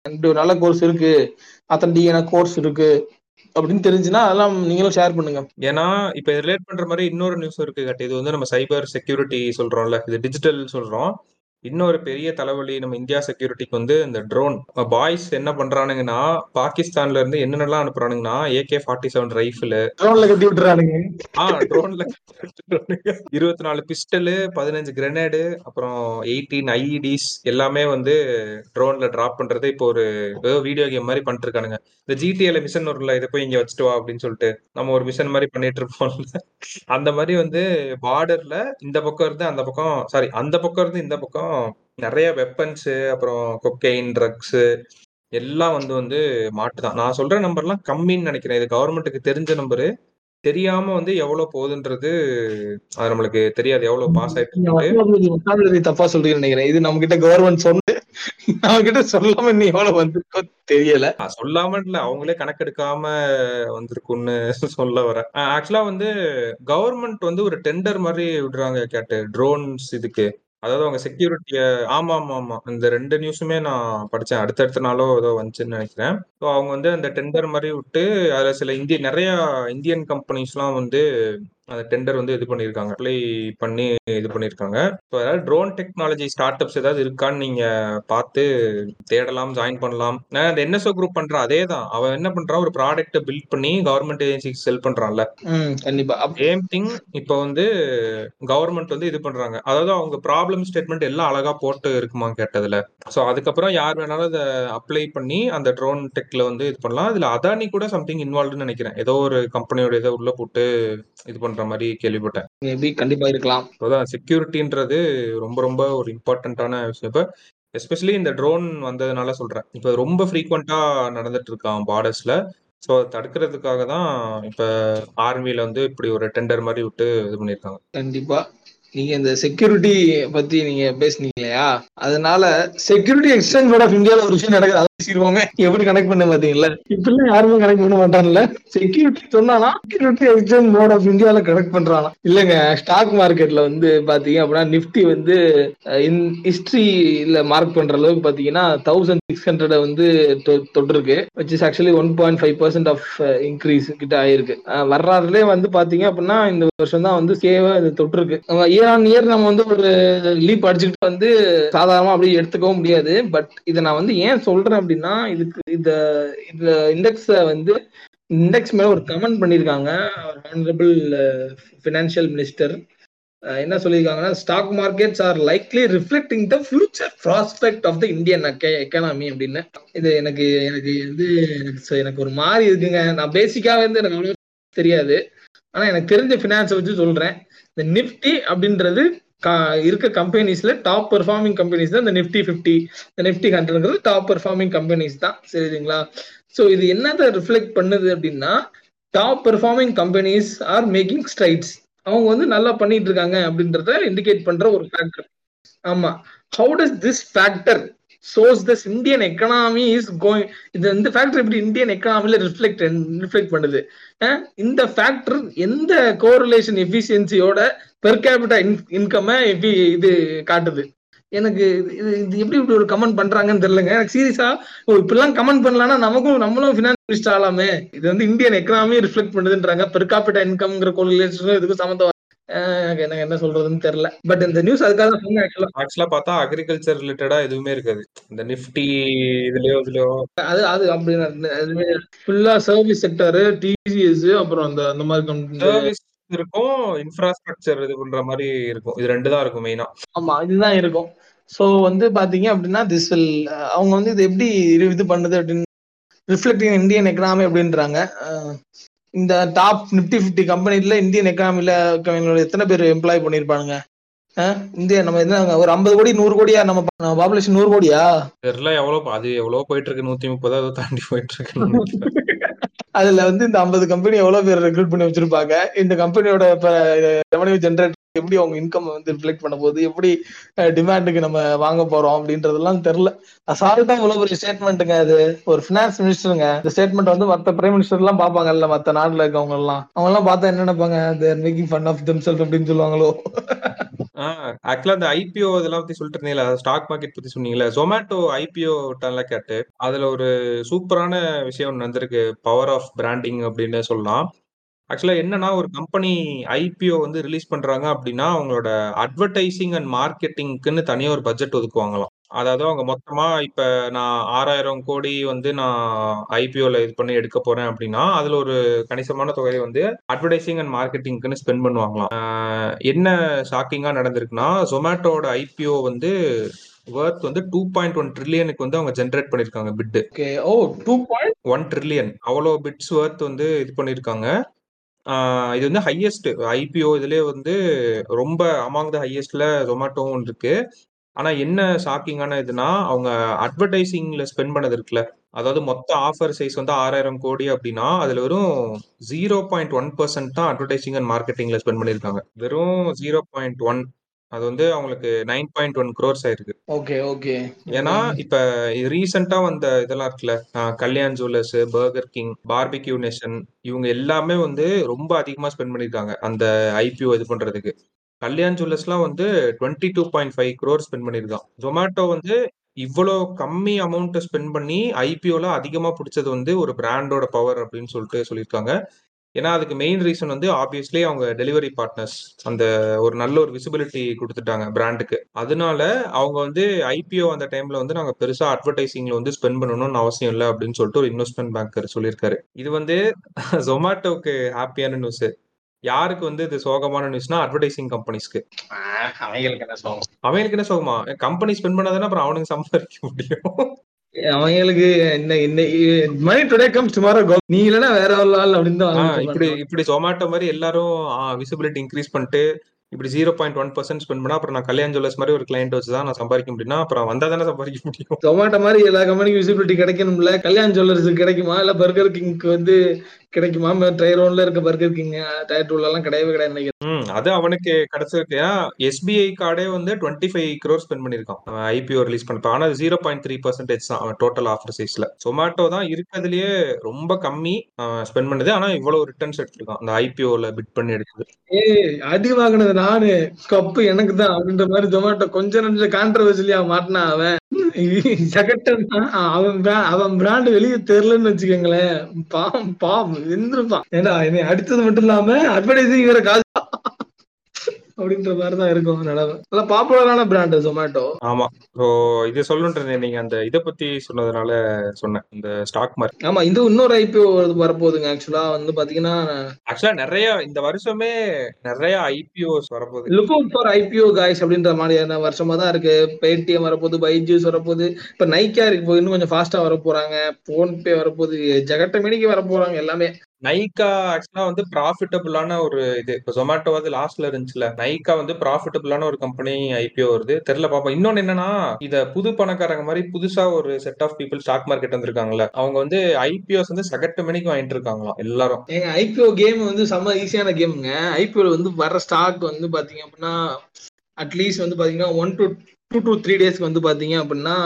[SPEAKER 2] நல்ல கோர்ஸ் இருக்கு. அத்தன்டிக்கான கோர்ஸ் இருக்கு. அப்படின்னு தெரிஞ்சுன்னா அதெல்லாம் நீங்களும் ஷேர் பண்ணுங்க.
[SPEAKER 3] ஏன்னா இப்ப ரிலேட் பண்ற மாதிரி இன்னொரு நியூஸ் இருக்கு கட்டி. இது வந்து நம்ம சைபர் செக்யூரிட்டி சொல்றோம்ல இது டிஜிட்டல் சொல்றோம். இன்னொரு பெரிய தலைவலி நம்ம இந்தியா செக்யூரிட்டிக்கு வந்து இந்த ட்ரோன் பாய்ஸ் என்ன பண்றானுங்கன்னா பாகிஸ்தான்ல இருந்து என்னென்னலாம் அனுப்புறானுங்கன்னா ஏகே ஃபார்ட்டி செவன் ரைஃபிள்
[SPEAKER 2] ட்ரோன்ல கட்டி விட்டுறானுங்க.
[SPEAKER 3] ஆ ட்ரோன்ல இருபத்தி நாலு பிஸ்டலு பதினஞ்சு கிரெனேடு அப்புறம் எயிட்டீன் ஐஇடிஸ் எல்லாமே வந்து ட்ரோன்ல டிராப் பண்றது இப்போ ஒரு ஏதோ வீடியோ கேம் மாதிரி பண்ணிட்டு இருக்கானுங்க இந்த ஜிடிஏல மிஷன் வரும்ல இதை போய் இங்க வச்சுட்டு வா அப்படின்னு சொல்லிட்டு. நம்ம ஒரு மிஷன் மாதிரி பண்ணிட்டு இருப்போம்ல அந்த மாதிரி வந்து பார்டர்ல இந்த பக்கம் இருந்து அந்த பக்கம் சாரி அந்த பக்கம் இருந்து இந்த பக்கம் நிறைய வெப்பன்ஸ் அப்புறம் கொக்கைன் ட்ரக்ஸ் எல்லாம் வந்து வந்து மாட்டுதான். நான் சொல்ற நம்பர்லாம் கம்மின்னு நினைக்கிறேன். இது கவர்மெண்ட்டுக்கு தெரிஞ்ச நம்பரு தெரியாம வந்து எவ்வளவு போகுதுன்றது அது நம்மளுக்கு தெரியாது. எவ்வளவு பாஸ் ஆயிட்டு
[SPEAKER 2] தப்பா சொல்றீங்கன்னு நினைக்கிறேன். இது நம்ம கிட்ட கவர்மெண்ட் சொன்ன நம்ம கிட்ட சொல்லாம நீ எவ்வளவு வந்திருக்கோ தெரியல.
[SPEAKER 3] சொல்லாம இல்ல. அவங்களே கணக்கெடுக்காம வந்திருக்குன்னு சொல்ல வரேன் ஆக்சுவலா வந்து கவர்மெண்ட் வந்து ஒரு டெண்டர் மாதிரி விடுறாங்க கேட்டு. ட்ரோன்ஸ் இதுக்கு. அதாவது அவங்க செக்யூரிட்டிய ஆமா ஆமா ஆமா. இந்த ரெண்டு நியூஸுமே நான் படிச்சேன். அடுத்தடுத்த நாளோ ஏதோ வந்துச்சுன்னு நினைக்கிறேன். ஸோ அவங்க வந்து அந்த டெண்டர் மாதிரி விட்டு அதுல சில இந்திய நிறைய இந்தியன் கம்பெனிஸ்லாம் வந்து அந்த டெண்டர் வந்து இது பண்ணியிருக்காங்க அப்ளை பண்ணி இது பண்ணியிருக்காங்க ஸோ அதாவது ட்ரோன் டெக்னாலஜி ஸ்டார்ட் அப்ஸ் ஏதாவது இருக்கான்னு நீங்க பார்த்து தேடலாம் ஜாயின் பண்ணலாம். அந்த என்எஸ்ஓ குரூப் பண்றான் அதே தான் அவன் என்ன பண்றான்? ஒரு ப்ராடக்ட்டை பில்ட் பண்ணி கவர்மெண்ட் ஏஜென்சிக்கு செல் பண்றான்ல.
[SPEAKER 2] ம் கண்டிப்பா. அப்ப
[SPEAKER 3] சேம் திங் இப்போ வந்து கவர்மெண்ட் வந்து இது பண்றாங்க. அதாவது அவங்க ப்ராப்ளம் ஸ்டேட்மெண்ட் எல்லாம் அழகா போட்டு இருக்குமா கேட்டதுல. ஸோ அதுக்கப்புறம் யார் வேணாலும் அதை அப்ளை பண்ணி அந்த ட்ரோன் டெக்ல வந்து இது பண்ணலாம். இதுல அதானி கூட சம்திங் இன்வால்வ்னு நினைக்கிறேன். ஏதோ ஒரு கம்பெனியோட இதை உள்ள போட்டு இது பண்ற மாதிரி கேள்விப்பட்டேன்.
[SPEAKER 2] மேபி கண்டிப்பா இருக்கலாம்.
[SPEAKER 3] அதான் செக்யூரிட்டின்றது ரொம்ப ரொம்ப ஒரு இம்பார்ட்டன்டான விஷயம். இப்போ எஸ்பெஷலி இந்த ட்ரோன் வந்ததுனால சொல்றேன். இப்போ ரொம்ப ஃப்ரீக்வெண்டா நடந்துட்டு இருக்கான் பார்டர்ஸ்ல ஸோ தடுக்கிறதுக்காக தான் இப்போ ஆர்மியில வந்து இப்படி ஒரு டெண்டர் மாதிரி விட்டு இது பண்ணியிருக்காங்க.
[SPEAKER 2] கண்டிப்பா. நீங்க இந்த செக்யூரிட்டி பத்தி நீங்க பேசுனீங்க இல்லையா அதனால செக்யூரிட்டி எக்ஸ்சேஞ்ச் போர்ட் ஆஃப் இந்தியால ஒரு விஷயம் நடக்குது. அதை பேசிடுவோமே. எப்படி கனெக்ட் பண்ண பாத்தீங்களா இப்பெல்லாம் யாருமே கனெக்ட் பண்ண மாட்டான்ல செக்யூரிட்டி சொன்னானா செக்யூரிட்டி எக்ஸ்சேஞ்ச் போர்ட் ஆஃப் இந்தியால கனெக்ட் பண்றானா? இல்லங்க ஸ்டாக் மார்க்கெட்ல வந்து பாத்தீங்க அப்படின்னா நிப்டி வந்து ஹிஸ்டரியில மார்க் பண்ற அளவுக்கு பாத்தீங்கன்னா தௌசண்ட் சிக்ஸ் ஹண்ட்ரட் வந்து தொட்டிருக்கு. Which is actually one point five percent of increase கிட்ட ஆயிருக்கு. வரலாறுலயே வந்து பாத்தீங்க அப்படின்னா இந்த வருஷம் தான் வந்து இது தொட்டிருக்கு இயர் ஆன் இயர் நம்ம வந்து ஒரு லீப் அடிச்சுக்கிட்டு வந்து சாதாரணமா அப்படியே எடுத்துக்கவும் முடியாது. பட் இதை நான் வந்து ஏன் சொல்றேன் அப்படின்னா இதுக்கு இந்த இந்த இண்டெக்ஸ வந்து இண்டெக்ஸ் மேல ஒரு கமெண்ட் பண்ணியிருக்காங்க. ஹானரபிள் ஃபினான்ஷியல் மினிஸ்டர் என்ன சொல்லியிருக்காங்கன்னா stock markets are likely reflecting the future prospect of the Indian economy அப்படின்னு. இது எனக்கு எனக்கு வந்து எனக்கு எனக்கு ஒரு மாதிரி இருக்குங்க. நான் பேசிக்காவே வந்து எனக்கு அவ்வளோ தெரியாது. ஆனா எனக்கு தெரிஞ்ச ஃபினான்ஸை வச்சு சொல்றேன். இந்த நிப்டி அப்படின்றது இருக்க கம்பெனிஸ்ல டாப் பெர்ஃபார்மிங் கம்பெனிஸ் தான். இந்த நிப்டி ஃபிஃப்டி இந்த நிப்டி ஹண்ட்ரட்ங்கிறது டாப் பெர்ஃபார்மிங் கம்பெனிஸ் தான். சரிங்களா? ஸோ இது என்னதான் ரிஃப்ளெக்ட் பண்ணுது அப்படின்னா top performing companies are making strides அவங்க வந்து நல்லா பண்ணிட்டு இருக்காங்க அப்படின்றத இண்டிகேட் பண்ற ஒரு ஃபேக்டர் ஆமா. How does this factor shows this Indian economy is going இது இந்த ஃபேக்டர் எப்படி இந்தியன் எக்கனாமில ரிஃப்ளெக்ட் ரிஃப்ளெக்ட் பண்ணுது? இந்த ஃபேக்டர் எந்த கோரிலேஷன் எஃபிஷியன்சியோட பெர் கேபிட்டா இன்கம் இது காட்டுது? எனக்கு இது இது எப்படி இப்படி ஒரு கமெண்ட் பண்றாங்கன்னு தெரியலங்க. எனக்கு சீரியஸா இப்படிலாம் கமெண்ட் பண்ணலாம்னா நமக்கும் நம்மளும் ஃபினான்ஸ் மினிஸ்டர் ஆகலாமே. இது வந்து இந்தியன் எக்கனாமி ரிஃப்ளெக்ட் பண்ணுதுன்றாங்க. பெர் காப்பிட்டா இன்கம்ங்கிற கோரிலேஷன் இதுக்கு சம்மந்தம் எனக்கு என்ன சொல்றதுன்னு தெரியல. பட் இந்த நியூஸ் அதுக்காக சொன்னேன் ஆக்சுவலா
[SPEAKER 3] ஆக்சுவலா பார்த்தா அக்ரிகல்ச்சர் ரிலேட்டடா எதுவுமே இருக்காது. இந்த நிஃப்டி இதுலயோ இதுலயோ.
[SPEAKER 2] அது அது அப்படி ஃபுல்லா சர்வீஸ் செக்டர் டிசிஎஸ் அப்புறம் அந்த அந்த மாதிரி
[SPEAKER 3] சர்வீஸ் இருக்கும் இன்ஃப்ராஸ்ட்ரக்சர் இது பண்ற மாதிரி இருக்கும். இது ரெண்டு தான் இருக்கும் மெயினா
[SPEAKER 2] ஆமா இதுதான் இருக்கும். சோ வந்து பாத்தீங்க அப்படின்னா திஸ் வில் அவங்க வந்து இது எப்படி இது பண்ணுது அப்படின்னு ரிஃப்ளெக்டிங் இந்தியன் எக்கனாமி அப்படின்றாங்க. இந்த டாப் நிப்டி பிப்டி கம்பெனில இந்தியன் எக்கனாமில எத்தனை பேர் எம்ப்ளாய் பண்ணிருப்பானுங்க? இந்தியா நம்ம என்ன ஒரு ஐம்பது கோடி நூறு கோடியா? நம்ம பாப்புலேஷன் நூறு கோடியா?
[SPEAKER 3] தெரியல எவ்வளவு அது எவ்வளவு போயிட்டு இருக்கு. நூத்தி முப்பதாவது தாண்டி போயிட்டு இருக்கு.
[SPEAKER 2] அதுல வந்து இந்த ஐம்பது கம்பெனி எவ்வளவு பேர் ரெக்ரூட் பண்ணி வச்சிருப்பாங்க? இந்த கம்பெனியோட ரெவன்யூ ஜென்ரேட் எப்படி அவங்க இன்கம் வந்து ரிஃப்ளெக்ட் பண்ண போகுது? எப்படி டிமாண்டுக்கு நம்ம வாங்க போறோம் அப்படின்றதெல்லாம் தெரியல. அசால்ட்டா இவ்வளவு பெரிய ஸ்டேட்மெண்ட்டுங்க அது. ஒரு பினான்ஸ் மினிஸ்டருங்க இந்த ஸ்டேட்மெண்ட் வந்து மத்த பிரைம் மினிஸ்டர் எல்லாம் பாப்பாங்கல்ல மத்த நாட்டுல இருக்கவங்க எல்லாம். அவங்க எல்லாம் பார்த்தா என்ன நினைப்பாங்க? They're making fun of them self அப்படின்னு சொல்லுவாங்களோ?
[SPEAKER 3] ஆக்சுவலா அந்த ஐபிஓ இதெல்லாம் பத்தி சொல்லிட்டு இருந்தீங்களா ஸ்டாக் மார்க்கெட் பத்தி சொன்னீங்களா ஜொமேட்டோ ஐபிஓ டன்ல கேட்டு அதுல ஒரு சூப்பரான விஷயம் ஒன்று நடந்திருக்கு. பவர் ஆஃப் பிராண்டிங் அப்படின்னு சொல்லலாம். ஆக்சுவலாக என்னன்னா ஒரு கம்பெனி ஐபிஓ வந்து ரிலீஸ் பண்றாங்க அப்படின்னா அவங்களோட அட்வர்டைசிங் அண்ட் மார்க்கெட்டிங்க்குன்னு தனியாக ஒரு பட்ஜெட் ஒதுக்குவாங்களாம். அதாவது அவங்க மொத்தமா இப்ப நான் ஆறாயிரம் கோடி வந்து நான் ஐபிஓல இது பண்ணி எடுக்க போறேன் அப்படின்னா அதுல ஒரு கணிசமான தொகையை வந்து அட்வர்டைசிங் அண்ட் மார்க்கெட்டிங்க்குன்னு ஸ்பெண்ட் பண்ணுவாங்களாம். என்ன ஷாக்கிங்கா நடந்திருக்குன்னா ஜொமேட்டோட ஐபிஓ வந்து ஒர்த் வந்து டூ பாயிண்ட் ஒன் ட்ரில்லியனுக்கு வந்து அவங்க ஜென்ரேட் பண்ணிருக்காங்க பிட்டு
[SPEAKER 2] ஓ டூ பாயிண்ட்
[SPEAKER 3] ஒன் ட்ரில்லியன் அவ்வளோ பிட்ஸ் ஒர்த் வந்து இது பண்ணிருக்காங்க. இது வந்து ஹையஸ்ட் ஐபிஓ இதுலயே வந்து ரொம்ப அமாங் த ஹையஸ்ட்ல ஜொமேட்டோவும் இருக்கு. ஆனா என்ன ஷாக்கிங்கான இதுனா அவங்க அட்வர்டைசிங்ல ஸ்பெண்ட் பண்ணது இருக்குல்ல. அதாவது மொத்த ஆஃபர் சைஸ் வந்து ஆறாயிரம் கோடி அப்படின்னா அதுல வெறும் ஜீரோ பாயிண்ட் ஒன் பர்சன்ட் தான் அட்வர்டைசிங் அண்ட் மார்க்கெட்டிங்ல ஸ்பெண்ட் பண்ணிருக்காங்க. வெறும் ஜீரோ பாயிண்ட் ஒன் அது வந்து அவங்களுக்கு நைன் பாயிண்ட் ஒன் க்ரோர்ஸ் ஆயிருக்கு.
[SPEAKER 2] ஓகே ஓகே
[SPEAKER 3] ஏன்னா இப்ப ரீசெண்டா வந்த இதெல்லாம் இருக்குல்ல Kalyan jewellers Burger King Barbeque Nation இவங்க எல்லாமே வந்து ரொம்ப அதிகமா ஸ்பெண்ட் பண்ணிருக்காங்க அந்த ஐபிஓ இது பண்றதுக்கு. கல்யாண் ஜுவல்லர்ஸ்லாம் வந்து twenty two point five crore spend பண்ணியிருக்கான். ஜொமேட்டோ வந்து இவ்வளோ கம்மி அமௌண்ட் ஸ்பெண்ட் பண்ணி ஐபிஓல அதிகமா பிடிச்சது வந்து ஒரு பிராண்டோட பவர் அப்படின்னு சொல்லிட்டு சொல்லியிருக்காங்க. ஏன்னா அதுக்கு மெயின் ரீசன் வந்து ஆப்வியஸ்லி அவங்க டெலிவரி பார்ட்னர்ஸ் அந்த ஒரு நல்ல ஒரு விசிபிலிட்டி கொடுத்துட்டாங்க பிராண்டுக்கு அதனால அவங்க வந்து ஐபிஓ அந்த டைம்ல வந்து நாங்க பெருசா அட்வர்டைசிங்ல வந்து ஸ்பெண்ட் பண்ணணும்னு அவசியம் இல்லை அப்படின்னு சொல்லிட்டு ஒரு இன்வெஸ்ட்மெண்ட் பேங்கர் சொல்லியிருக்காரு. இது வந்து ஜொமேட்டோக்கு ஹாப்பியான நியூஸ் யாருக்கு வந்து இது சோகமான நியூஸ்னா அட்வர்டைசிங் கம்பெனிஸ்க்கு
[SPEAKER 2] அவங்களுக்கு என்ன சோகம்?
[SPEAKER 3] அவங்களுக்கு என்ன சோகமா? கம்பெனி ஸ்பெண்ட் பண்ணாதானே அப்புறம் அவனுக்கு சம்பாதிக்க முடியும்.
[SPEAKER 2] அவங்களுக்கு என்ன என்ன money today comes tomorrow go நீ இல்லனா வேற ஒரு ஆள் அப்படின்னு தான்
[SPEAKER 3] இப்படி இப்படி ஜொமேட்டோ மாதிரி எல்லாரும் விசிபிலிட்டி இன்க்ரீஸ் பண்ணிட்டு இப்படி zero point one percent spend பண்ணா அப்புறம் நான் கல்யாண் ஜுவல்லர்ஸ் மாதிரி ஒரு கிளைண்ட் வச்சு தான் நான் சம்பாதிக்க முடியும்னா அப்புறம் வந்தா தானே சம்பாதிக்க முடியும்.
[SPEAKER 2] ஜொமேட்டோ மாதிரி எல்லா கம்பெனிக்கும் விசிபிலிட்டி கிடைக்கணும்ல? கல்யாண் ஜுவல்லர்ஸ் கிடைக்குமா? இல்ல பர்கர் கிங்க்கு வந்து கிடைக்குமா? டயர் ஒன்ல இருக்க பர்கர் கிங் டயர் டூல எல்லாம் கிடையவே கிடையாது நினைக்கிறேன்.
[SPEAKER 3] அது அவனுக்கு கிடைச்சிருக்கு எஸ்பிஐ கார்டே வந்து டுவெண்ட்டி ஃபைவ் க்ரோர் ஸ்பெண்ட் பண்ணிருக்கான் ஐபிஓ ரிலீஸ் பண்ணப்ப. ஆனா ஜீரோ பாயிண்ட் த்ரீ பர்சன்டேஜ் தான் அவன் டோட்டல் ஆஃபர் சைஸ்ல சொமாட்டோ தான் இருக்கிறதுலயே ரொம்ப கம்மி ஸ்பெண்ட் பண்ணுது. ஆனா இவ்வளவு ரிட்டர்ன்ஸ் எடுத்திருக்கான். அந்த ஐபிஓல பிட் பண்ணி எடுத்தது.
[SPEAKER 2] ஏய் அடி வாங்கினது நானு. கப்பு எனக்கு தான் அப்படின்ற மாதிரி ஜொமேட்டோ கொஞ்ச நஞ்ச கான்ட்ரவர்சிலியா மாட்டினா அவன். அவன் அவன் பிராண்ட் வெளியே தெரியலன்னு வச்சுக்கோங்களேன். பாவம் பாவம். நின்றுப்பான் ஏன்னா என்னை அடித்தது மட்டும் இல்லாம அட்வர்டைசிங் வேற காசு அப்படின்ற மாதிரி தான் இருக்கும் நிலவை நல்லா பாப்புலரான பிராண்ட் ஜொமேட்டோ
[SPEAKER 3] ஆமா. ஸோ இது சொல்லணுன்றது நீங்க அந்த இதை பத்தி சொன்னதுனால சொன்னேன். இந்த ஸ்டாக் மார்க்கெட்
[SPEAKER 2] ஆமா இந்த இன்னொரு ஐபிஓ வரப்போகுதுங்க. ஆக்சுவலா வந்து பாத்தீங்கன்னா
[SPEAKER 3] ஆக்சுவலா நிறைய இந்த வருஷமே நிறைய ஐபிஓஸ் வரப்போகுது.
[SPEAKER 2] Look out for IPO guys அப்படின்ற மாதிரியான வருஷமா தான் இருக்கு. பேடிஎம் வரப்போகுது பைஜூஸ் வரப்போகுது. இப்ப நைக்கா இருக்கு இன்னும் கொஞ்சம் ஃபாஸ்டா வர போறாங்க போன்பே வரப்போகுது ஜெகட்டமேனிக்கு வர போறாங்க எல்லாமே.
[SPEAKER 3] நைக்கா ஆக்சுவலா வந்து ப்ராஃபிட்டபிளான ஒரு இது. இப்போ ஜொமேட்டோ வந்து லாஸ்ட்ல இருந்துச்சுல நைக்கா வந்து ப்ராஃபிட்டபிளான ஒரு கம்பெனி ஐபிஓ வருது. தெரியல பாப்போம். இன்னொன்னு என்னன்னா இத புது பணக்காரங்க மாதிரி புதுசா ஒரு set of people stock market வந்திருக்காங்கல்ல அவங்க வந்து ஐபிஓஸ் வந்து சகட்டு மணிக்கு வாங்கிட்டு இருக்காங்களாம் எல்லாரும்.
[SPEAKER 2] ஐபிஓ கேம் வந்து செம்ம ஈஸியான கேமுங்க ஐபிஓ வந்து வர ஸ்டாக் வந்து பாத்தீங்க அப்படின்னா அட்லீஸ்ட் வந்து பாத்தீங்கன்னா one to two to three டேஸ்க்கு வந்து பாத்தீங்க அப்படின்னா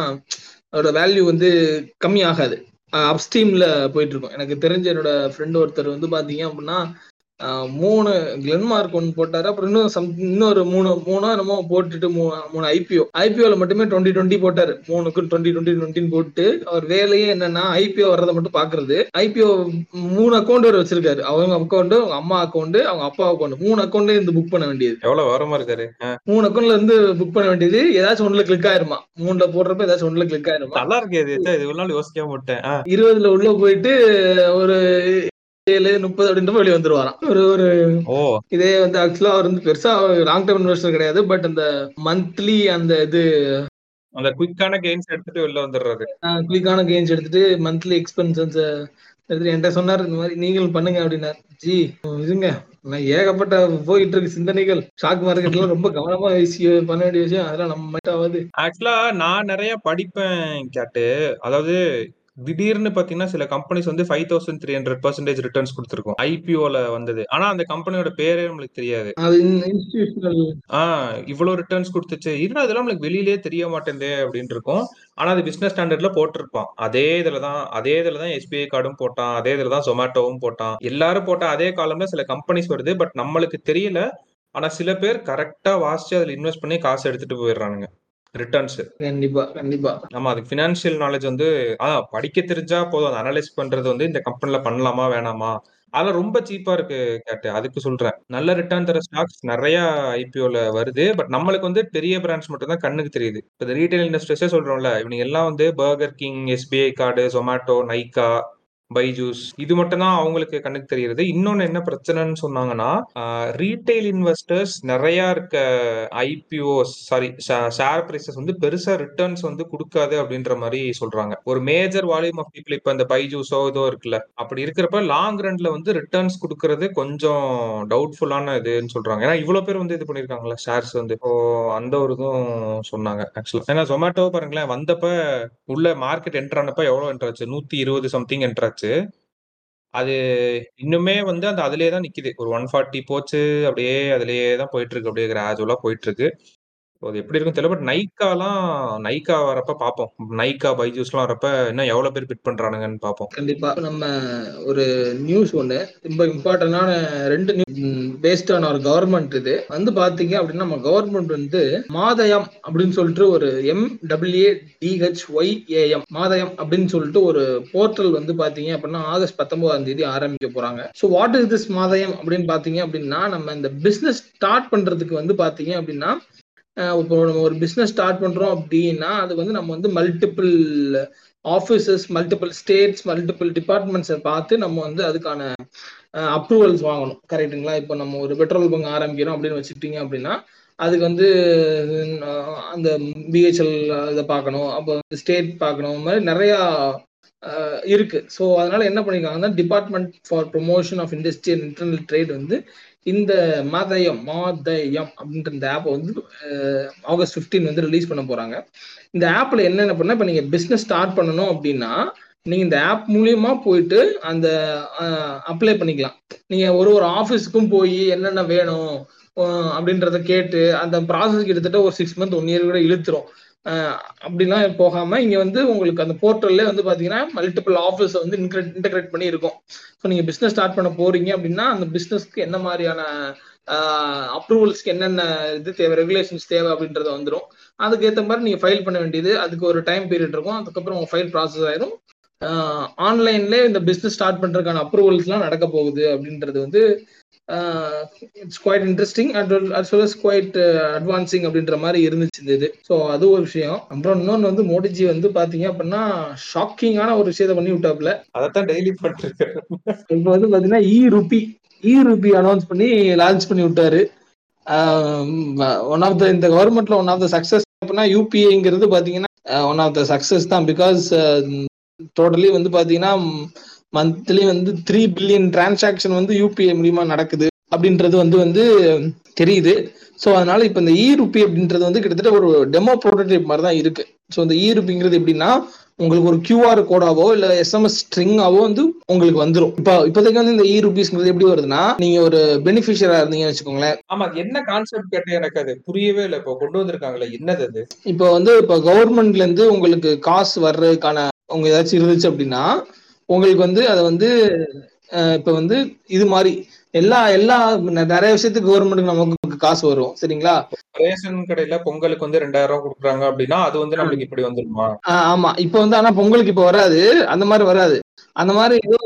[SPEAKER 2] அதோட வேல்யூ வந்து கம்மி ஆகாது அப்ஸ்டீம்ல போயிட்டு இருக்கோம். எனக்கு தெரிஞ்ச என்னோட ஃப்ரெண்ட் ஒருத்தர் வந்து பாத்தீங்க அப்படின்னா மூணு கிளென்மார்க் ஒன்று போட்டாரு. அப்புறம் இன்னும் சம் இன்னொரு மூணு மூணோ என்னமோ போட்டுட்டு மூணு மூணு ஐபிஓ ஐபிஓல மட்டுமே டுவெண்ட்டி டுவெண்ட்டி போட்டாரு. மூணுக்கு டுவெண்ட்டி டுவெண்ட்டி டுவெண்ட்டின்னு போட்டு அவர் வேலையே என்னன்னா ஐபிஓ வர்றதை மட்டும் பாக்குறது. ஐபிஓ மூணு அக்கௌண்ட் வரை வச்சிருக்காரு. அவங்க அக்கௌண்ட் அவங்க அம்மா அக்கௌண்ட் அவங்க அப்பா அக்கௌண்ட் மூணு அக்கௌண்ட்ல இருந்து புக் பண்ண வேண்டியது.
[SPEAKER 3] எவ்வளவு வரமா இருக்காரு?
[SPEAKER 2] மூணு அக்கௌண்ட்ல இருந்து புக் பண்ண வேண்டியது. ஏதாச்சும் ஒண்ணுல கிளிக் ஆயிருமா? மூணுல போடுறப்ப ஏதாச்சும் ஒண்ணுல கிளிக் ஆயிருமா?
[SPEAKER 3] நல்லா இருக்கு இது நாள் விட்டேன். ஆ,
[SPEAKER 2] இருபதுல உள்ள போயிட்டு ஒரு ஏழு முப்பது அப்படின்ற வெளியே வந்துருவாராம். ஒரு ஒரு இதே வந்து ஆக்சுவலா அவர் வந்து பெருசா லாங் டேர்ம் இன்வெஸ்டர் கிடையாது பட் அந்த மந்த்லி அந்த இது
[SPEAKER 3] அந்த குயிக்கான கெயின்ஸ் எடுத்துட்டு வெளில வந்துடுறாரு
[SPEAKER 2] குயிக்கான கெயின்ஸ் எடுத்துட்டு மந்த்லி எக்ஸ்பென்சஸ் எடுத்துட்டு என்கிட்ட சொன்னாரு இந்த மாதிரி நீங்களும் பண்ணுங்க அப்படின்னாரு. ஜி இதுங்க நான் ஏகப்பட்ட போயிட்டு இருக்கு சிந்தனைகள் ஷாக் மார்க்கெட்ல ரொம்ப கவனமா பண்ண வேண்டிய விஷயம். அதெல்லாம் நம்ம மட்டும்
[SPEAKER 3] ஆக்சுவலா நான் நிறைய படிப்பேன் கேட்டு. அதாவது திடீர்னு பாத்தீங்கன்னா சில கம்பெனிஸ் வந்து five thousand three hundred percentage returns கொடுத்துருக்கும். ஐபிஓல வந்தது. ஆனா அந்த கம்பெனியோட பேரே நம்மளுக்கு தெரியாது. ஆஹ் இவ்வளவு ரிட்டர்ன்ஸ் கொடுத்துச்சு. இருந்தா அதெல்லாம் நம்மளுக்கு வெளியிலே தெரிய மாட்டேங்குது அப்படின்னு இருக்கும் ஆனா அது பிசினஸ் ஸ்டாண்டர்ட்ல போட்டிருப்பான். அதே இதுல தான் அதே இதுல தான் எஸ்பிஐ கார்டும் போட்டான். அதே இதுல தான் ஜொமேட்டோவும் போட்டான். எல்லாரும் போட்ட அதே காலம்ல சில கம்பெனிஸ் வருது. பட் நம்மளுக்கு தெரியல. ஆனா சில பேர் கரெக்டா வாசிச்சு அதுல இன்வெஸ்ட் பண்ணி காசு எடுத்துட்டு போயிடுறானுங்க. ரிட்டர்ன்ஸ்
[SPEAKER 2] கண்டிப்பா கண்டிப்பா.
[SPEAKER 3] ஆமா அதுக்கு ஃபினான்ஷியல் நாலேஜ் வந்து அதான் படிக்க தெரிஞ்சா போதும். அதை அனலைஸ் பண்றது வந்து இந்த கம்பெனில பண்ணலாமா வேணாமா? அதெல்லாம் ரொம்ப சீப்பா இருக்கு கேட்டு. அதுக்கு சொல்றேன். நல்ல ரிட்டர்ன் தர ஸ்டாக்ஸ் நிறைய ஐபிஓல வருது. பட் நம்மளுக்கு வந்து பெரிய பிராண்ட்ஸ் மட்டும் தான் கண்ணுக்கு தெரியுது. இப்போ ரீட்டைல் இண்டஸ்ட்ரீஸே சொல்றோம்ல இவங்க எல்லாம் வந்து Burger King SBI card Zomato Nykaa Byju's. இது மட்டும் தான் அவங்களுக்கு கண்ணுக்கு தெரியுது இன்னொன்னு என்ன பிரச்சனைன்னு சொன்னாங்கன்னா ரீட்டைல் இன்வெஸ்டர்ஸ் நிறைய இருக்க ஐபிஓஸ் சாரி ஷேர் பிரைசஸ் வந்து பெருசா ரிட்டர்ன்ஸ் வந்து கொடுக்காது அப்படின்ற மாதிரி சொல்றாங்க. ஒரு மேஜர் வால்யூம் ஆஃப் பீப்புள் இப்ப இந்த பைஜூஸோ இதோ இருக்குல்ல அப்படி இருக்கிறப்ப லாங் ரன்ல வந்து ரிட்டர்ன்ஸ் கொடுக்கறது கொஞ்சம் டவுட்ஃபுல்லான இதுன்னு சொல்றாங்க. ஏன்னா இவ்வளவு பேர் வந்து இது பண்ணிருக்காங்களா ஷேர்ஸ் வந்து. இப்போ அந்த ஒரு இதுவும் சொன்னாங்க ஆக்சுவலா ஏன்னா ஜொமேட்டோ பாருங்களேன் வந்தப்ப உள்ள மார்க்கெட் என்ட்ரானப்ப எவ்வளவு என்ட்ராச்சு நூத்தி இருபது சம்திங் என்டர் மேட்ச்சு. அது இன்னுமே வந்து அந்த அதுலயே தான் நிக்குது ஒரு ஒன் ஃபார்ட்டி போச்சு அப்படியே அதுலேயே தான் போயிட்டுருக்கு அப்படியே கிராஜுவலா போயிட்டுருக்கு அது எப்படி இருக்கும் தெரியல பட் நைக்காலாம் நைக்கா வரப்ப பார்ப்போம். நைக்கா பைஜூஸ்லாம் வரப்ப இன்னும் எவ்வளவு பேர் பிட் பண்றானுங்கன்னு பார்ப்போம்.
[SPEAKER 2] கண்டிப்பா. நம்ம ஒரு நியூஸ் ஒண்ணு ரொம்ப இம்பார்ட்டன்டான ரெண்டு பேஸ்ட் ஆன் ஒரு கவர்மெண்ட் இது. வந்து பாத்தீங்க அப்படின்னா நம்ம கவர்மெண்ட் வந்து மாதயம் அப்படின்னு சொல்லிட்டு ஒரு M W A D H Y A M Madhyam அப்படின்னு சொல்லிட்டு ஒரு போர்ட்டல் வந்து பாத்தீங்க அப்படின்னா ஆகஸ்ட் பத்தொன்பதாம் தேதி ஆரம்பிக்க போறாங்க. So what is this Madhyam அப்படின்னு பாத்தீங்க அப்படின்னா நம்ம இந்த பிசினஸ் ஸ்டார்ட் பண்றதுக்கு வந்து பாத்தீங்க அப்படின்னா இப்போ நம்ம ஒரு பிஸ்னஸ் ஸ்டார்ட் பண்றோம் அப்படின்னா அது வந்து நம்ம வந்து multiple offices multiple states multiple டிபார்ட்மெண்ட்ஸை பார்த்து நம்ம வந்து அதுக்கான அப்ரூவல்ஸ் வாங்கணும். கரெக்டுங்களா இப்போ நம்ம ஒரு பெட்ரோல் பங்க் ஆரம்பிக்கிறோம் அப்படின்னு வச்சுக்கிட்டீங்க அப்படின்னா அதுக்கு வந்து அந்த பிஹெச்எல் இதை பார்க்கணும். அப்போ வந்து ஸ்டேட் பார்க்கணும். மாதிரி நிறையா இருக்கு. ஸோ அதனால என்ன பண்ணிருக்காங்கன்னா department for promotion of industry and internal trade வந்து இந்த மாதயம் மாதயம் அப்படின்ற இந்த ஆப்பை வந்து ஆகஸ்ட் ஃபிஃப்டீன் வந்து ரிலீஸ் பண்ண போறாங்க. இந்த ஆப்ல என்னென்ன பண்ணா இப்போ நீங்க பிஸ்னஸ் ஸ்டார்ட் பண்ணணும் அப்படின்னா நீங்க இந்த ஆப் மூலியமா போயிட்டு அந்த அப்ளை பண்ணிக்கலாம். நீங்க ஒரு ஒரு ஆஃபீஸுக்கும் போய் என்னென்ன வேணும் அப்படின்றத கேட்டு அந்த ப்ராசஸ் கிட்டத்தட்ட ஒரு சிக்ஸ் மந்த் ஒன் இயர் கூட இழுத்துரும். அப்படிலாம் போகாம இங்க வந்து உங்களுக்கு அந்த போர்ட்டல்ல வந்து பாத்தீங்கன்னா மல்டிபிள் ஆஃபீஸ் வந்து இன்டகிரேட் பண்ணி இருக்கும். ஸோ நீங்க பிசினஸ் ஸ்டார்ட் பண்ண போறீங்க அப்படின்னா அந்த பிசினஸ்க்கு என்ன மாதிரியான அப்ரூவல்ஸ்க்கு என்னென்ன இது தேவை ரெகுலேஷன்ஸ் தேவை அப்படின்றது வந்துடும் அதுக்கேற்ற மாதிரி நீங்க ஃபைல் பண்ண வேண்டியது அதுக்கு ஒரு டைம் பீரியட் இருக்கும். அதுக்கப்புறம் உங்க ஃபைல் ப்ராசஸ் ஆயிரும். ஆன்லைன்ல இந்த பிசினஸ் ஸ்டார்ட் பண்றதுக்கான அப்ரூவல்ஸ்லாம் நடக்க போகுது அப்படின்றது வந்து it's quite interesting as well as quite advancing அப்படின்ற மாதிரி இருந்துச்சு இந்த இது. ஸோ அது ஒரு விஷயம். அப்புறம் இன்னொன்று வந்து மோடிஜி வந்து பாத்தீங்க அப்படின்னா ஷாக்கிங்கான ஒரு விஷயத்த பண்ணி விட்டாப்ல
[SPEAKER 3] அதைத்தான் டெய்லி பண்ணிருக்கேன்
[SPEAKER 2] இப்போ வந்து பாத்தீங்கன்னா e rupee e rupee announce பண்ணி லான்ச் பண்ணி விட்டாரு. ஒன் ஆஃப் த இந்த கவர்மெண்ட்ல ஒன் ஆஃப் த சக்சஸ் அப்படின்னா யூபிஐங்கிறது பாத்தீங்கன்னா ஒன் ஆஃப் த சக்சஸ் தான் பிகாஸ் டோட்டலி வந்து பாத்தீங்கன்னா மந்த்லி வந்து த்ரீ பில்லியன் டிரான்சாக்ஷன் வந்து யூபிஐ மூலியமா நடக்குது அப்படின்றது வந்து வந்து தெரியுது. ஸோ அதனால இப்போ இந்த இ ருபி அப்படின்றது வந்து கிட்டத்தட்ட ஒரு டெமோ ப்ரோட்டோடைப் மாதிரி தான் இருக்கு. ஸோ இந்த இ ருபிங்கிறது எப்படின்னா உங்களுக்கு ஒரு கியூஆர் கோடாவோ இல்ல எஸ்எம்எஸ் ஸ்ட்ரிங்காவோ வந்து உங்களுக்கு வந்துடும் இப்போ இப்போதைக்கு வந்து இந்த இ ருபீஸ்ங்கிறது எப்படி வருதுன்னா நீங்க ஒரு பெனிஃபிஷியரா இருந்தீங்கன்னு வச்சுக்கோங்களேன்.
[SPEAKER 3] ஆமா என்ன கான்செப்ட் கேட்ட எனக்கு அது புரியவே இல்லை. இப்போ கொண்டு வந்திருக்காங்களே என்னது அது?
[SPEAKER 2] இப்போ வந்து இப்போ கவர்மெண்ட்ல இருந்து உங்களுக்கு காசு வர்றதுக்கான உங்க ஏதாச்சும் இருந்துச்சு அப்படின்னா உங்களுக்கு வந்து அதை வந்து இப்ப வந்து இது மாதிரி எல்லா எல்லா நிறைய விஷயத்துக்கு கவர்மெண்ட்டுக்கு நமக்கு காசு வரும். சரிங்களா?
[SPEAKER 3] ரேஷன் கடையில பொங்கலுக்கு வந்து ரெண்டாயிரம் ரூபாய் கொடுக்குறாங்க அப்படின்னா அது வந்து நம்மளுக்கு இப்படி வந்துருமா?
[SPEAKER 2] ஆமா. இப்ப வந்து ஆனா பொங்கலுக்கு இப்ப வராது. அந்த மாதிரி வராது. அந்த மாதிரி ஏதோ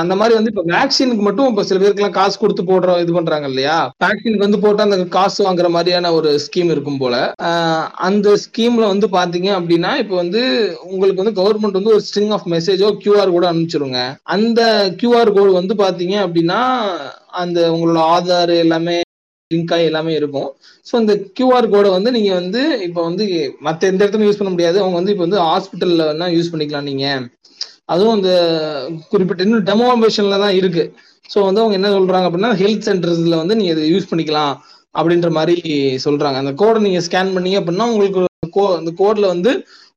[SPEAKER 2] அந்த மாதிரி வந்து இப்ப வேக்சினுக்கு மட்டும் இப்ப சில பேருக்கு எல்லாம் காசு கொடுத்து போடுற இது பண்றாங்க இல்லையா? வேக்சினுக்கு வந்து போட்டா அந்த காசு வாங்குற மாதிரியான ஒரு ஸ்கீம் இருக்கும் போல. அந்த ஸ்கீம்ல வந்து பாத்தீங்க அப்படின்னா இப்ப வந்து உங்களுக்கு வந்து கவர்மெண்ட் வந்து ஒரு ஸ்ட்ரிங் ஆஃப் மெசேஜோ கியூஆர் கோடு அனுப்பிச்சிருங்க. அந்த கியூஆர் கோடு வந்து பாத்தீங்க அப்படின்னா அந்த உங்களோட ஆதார் எல்லாமே லிங்க் ஆகி எல்லாமே இருக்கும். ஸோ இந்த கியூஆர் கோடை வந்து நீங்க வந்து இப்போ வந்து மற்ற எந்த இடத்துல யூஸ் பண்ண முடியாது. அவங்க வந்து இப்போ வந்து ஹாஸ்பிட்டல்ல வேணா யூஸ் பண்ணிக்கலாம் நீங்க. அதுவும் அந்த குறிப்பிட்ட இன்னும் டெமோ வெர்ஷன்ல தான் இருக்கு. ஸோ வந்து அவங்க என்ன சொல்றாங்க அப்படின்னா ஹெல்த் சென்டர்ஸ்ல வந்து நீங்க இதை யூஸ் பண்ணிக்கலாம் அப்படின்ற மாதிரி சொல்றாங்க. அந்த கோடை நீங்க ஸ்கேன் பண்ணீங்க அப்படின்னா உங்களுக்கு கோ அந்த கோட்ல வந்து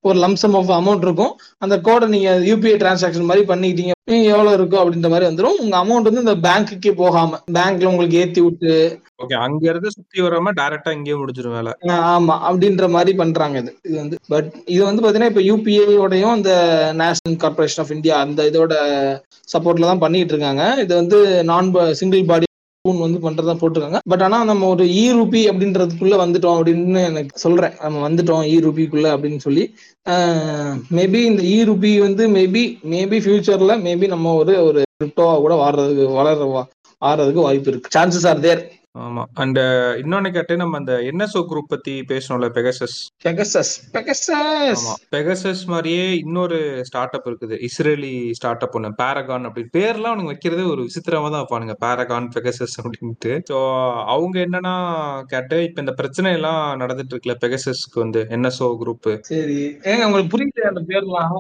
[SPEAKER 2] ஒரு லம்சம் ஆஃப் அமௌண்ட் இருக்கும். அந்த கோடை நீங்க யூபிஐ டிரான்சாக்ஷன் மாதிரி பண்ணிக்கிட்டீங்க. நீங்க எவ்வளவு இருக்கும் அப்படின்ற மாதிரி வந்துடும் உங்க அமௌண்ட் வந்து இந்த பேங்க்குக்கே போகாம பேங்க்ல உங்களுக்கு ஏத்தி விட்டு
[SPEAKER 3] ஓகே அங்க இருந்து சுத்தி வராம டைரக்டா இங்கேயே முடிஞ்சிரும் வேலை.
[SPEAKER 2] ஆமா அப்படின்ற மாதிரி பண்றாங்க இது. இது வந்து பட் இது வந்து பாத்தீங்கன்னா இப்ப யூபிஐயோடையும் இந்த நேஷனல் கார்பரேஷன் ஆஃப் இந்தியா அந்த இதோட சப்போர்ட்ல தான் பண்ணிட்டு இருக்காங்க. இது வந்து நான் சிங்கிள் பாடி வந்து பண்றதா போட்டிருக்காங்க. பட் ஆனா நம்ம ஒரு இ ரூபி அப்படின்றதுக்குள்ள வந்துட்டோம் அப்படின்னு எனக்கு சொல்றேன். நம்ம வந்துட்டோம் இ ரூபிக்குள்ள அப்படின்னு சொல்லி. மேபி இந்த இ ரூபி வந்து மேபி மேபி ஃபியூச்சர்ல மேபி நம்ம ஒரு ஒரு கிரிப்டோவா கூட வாடுறதுக்கு வளர ஆறதுக்கு வாய்ப்பு இருக்கு. சான்சஸ் ஆர் தேர்
[SPEAKER 3] ஆமா. அண்ட் இன்னொன்னு கேட்டு நம்ம அந்த என்எஸ்ஓ குரூப் பத்தி பேசணும்ல பெகசஸ்
[SPEAKER 2] பெகசஸ் பெகசஸ்
[SPEAKER 3] பெகசஸ் மாதிரியே இன்னொரு ஸ்டார்ட் அப் இருக்குது. இஸ்ரேலி ஸ்டார்ட் அப் ஒன்று பேரகான் அப்படி பேர்லாம் அவனுங்க வைக்கிறதே ஒரு விசித்திரமா தான் வைப்பானுங்க. பேரகான் பெகசஸ் அப்படின்ட்டு. ஸோ அவங்க என்னன்னா கேட்டு இப்ப இந்த பிரச்சனை எல்லாம் நடந்துட்டு இருக்குல்ல பெகசஸ்க்கு வந்து என்எஸ்ஓ குரூப்
[SPEAKER 2] சரி. ஏங்க உங்களுக்கு புரியல அந்த பேர்லாம்?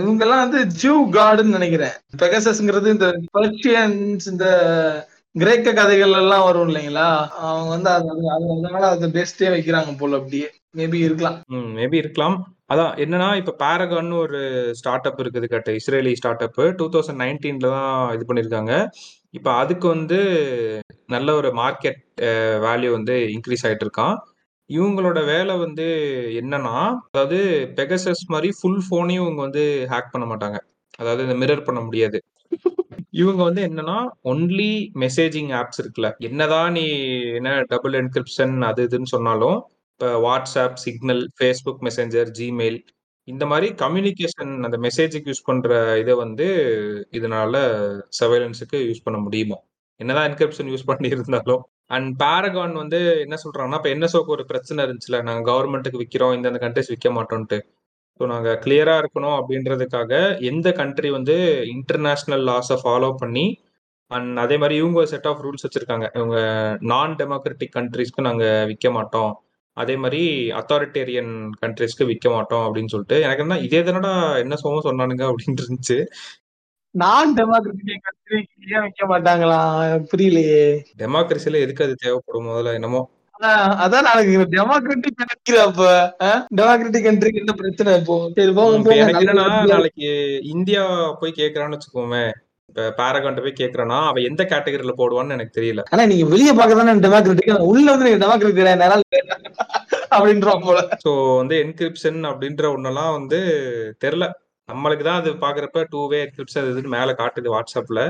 [SPEAKER 2] இவங்க எல்லாம் வந்து ஜூ காடுன்னு நினைக்கிறேன். பெகசஸ்ங்கிறது இந்த பர்ஷியன்ஸ் இந்த கிரேக்க கதைகள் எல்லாம் வரும் இல்லைங்களா? அவங்க வந்து அது அது- அது அதனால அதை பெஸ்டே வைக்கிறாங்க போல அப்படியே. மேபி இருக்கலாம்.
[SPEAKER 3] ம் மேபி இருக்கலாம். அதான் என்னன்னா இப்ப பேரகான் ஒரு ஸ்டார்ட் அப் இருக்குது கேட்ட Israeli start up two thousand நைன்டீன்ல தான் இது பண்ணிருக்காங்க. இப்ப அதுக்கு வந்து நல்ல ஒரு மார்க்கெட் வேல்யூ வந்து இன்க்ரீஸ் ஆயிட்டு இருக்கான். இவங்களோட வேலை வந்து என்னன்னா அதாவது பெகசஸ் மாதிரி ஃபுல் ஃபோனையும் இவங்க வந்து ஹேக் பண்ண மாட்டாங்க. அதாவது இந்த மிரர் பண்ண முடியாது. இவங்க வந்து என்னன்னா ஒன்லி மெசேஜிங் ஆப்ஸ் இருக்குல்ல. என்னதான் நீ என்ன டபுள் என்கிரிப்ஷன் அது இதுன்னு சொன்னாலும் இப்போ WhatsApp Signal Facebook Messenger Gmail இந்த மாதிரி கம்யூனிகேஷன் அந்த மெசேஜுக்கு யூஸ் பண்ற இதை வந்து இதனால சர்வைலன்ஸுக்கு யூஸ் பண்ண முடியுமோ? என்னதான் என்கிரிப்ஷன் யூஸ் பண்ணி இருந்தாலும் அண்ட் பேரகான் வந்து என்ன சொல்றாங்கன்னா இப்போ என்எஸ்ஓக்கு ஒரு பிரச்சனை இருந்துச்சுல நாங்கள் கவர்மெண்ட்டுக்கு விற்கிறோம் இந்த கண்ட்ரிஸ் விற்க மாட்டோம்ட்டு ஸோ நாங்க கிளியரா இருக்கணும் அப்படின்றதுக்காக எந்த கண்ட்ரி வந்து இன்டர்நேஷனல் லாஸை ஃபாலோ பண்ணி அண்ட் அதே மாதிரி இவங்க செட் ஆஃப் ரூல்ஸ் வச்சிருக்காங்க. இவங்க நான் டெமோக்ராட்டிக் கண்ட்ரிஸ்க்கு நாங்க விற்க மாட்டோம். அதே மாதிரி அத்தாரிட்டேரியன் கண்ட்ரிஸ்க்கு விற்க மாட்டோம் அப்படின்னு சொல்லிட்டு எனக்கு என்ன இதே தானடா என்ன சோகம் சொன்னானுங்க அப்படின்னு இருந்துச்சு.
[SPEAKER 2] நான் டெமோக்ராட்டிக் கண்ட்ரி ஏன் வைக்க மாட்டாங்களா? புரியலையே.
[SPEAKER 3] டெமோக்ரஸில எதுக்கு அது தேவைப்படும் முதல்ல என்னமோ?
[SPEAKER 2] அதான் அதான் நாளைக்கு டெமோக்ராட்டிக் கண்ட்ரி அப்ப டெமோக்ராட்டிக் கண்ட்ரிக்கு என்ன பிரச்சனை இப்போ?
[SPEAKER 3] நாளைக்கு இந்தியா போய் கேக்குறான்னு வச்சுக்கோமே. இப்ப பேரகான்ட்ட போய் கேக்குறான்னா அவன் எந்த கேட்டகரியில போடுவான்னு எனக்கு தெரியல.
[SPEAKER 2] ஆனா நீங்க வெளிய பார்க்க தானே டெமோக்ராட்டிக் உள்ள வந்து நீங்க டெமோக்ராட்டிக் கிடையாது அப்படின்றோம் போல.
[SPEAKER 3] ஸோ வந்து என்கிரிப்ஷன் அப்படின்ற ஒன்னெல்லாம் வந்து தெரில நம்மளுக்கு தான் அது பாக்குறப்ப டூ வே என்கிரிப்ஷன் இதுன்னு மேல காட்டுது வாட்ஸ்அப்ல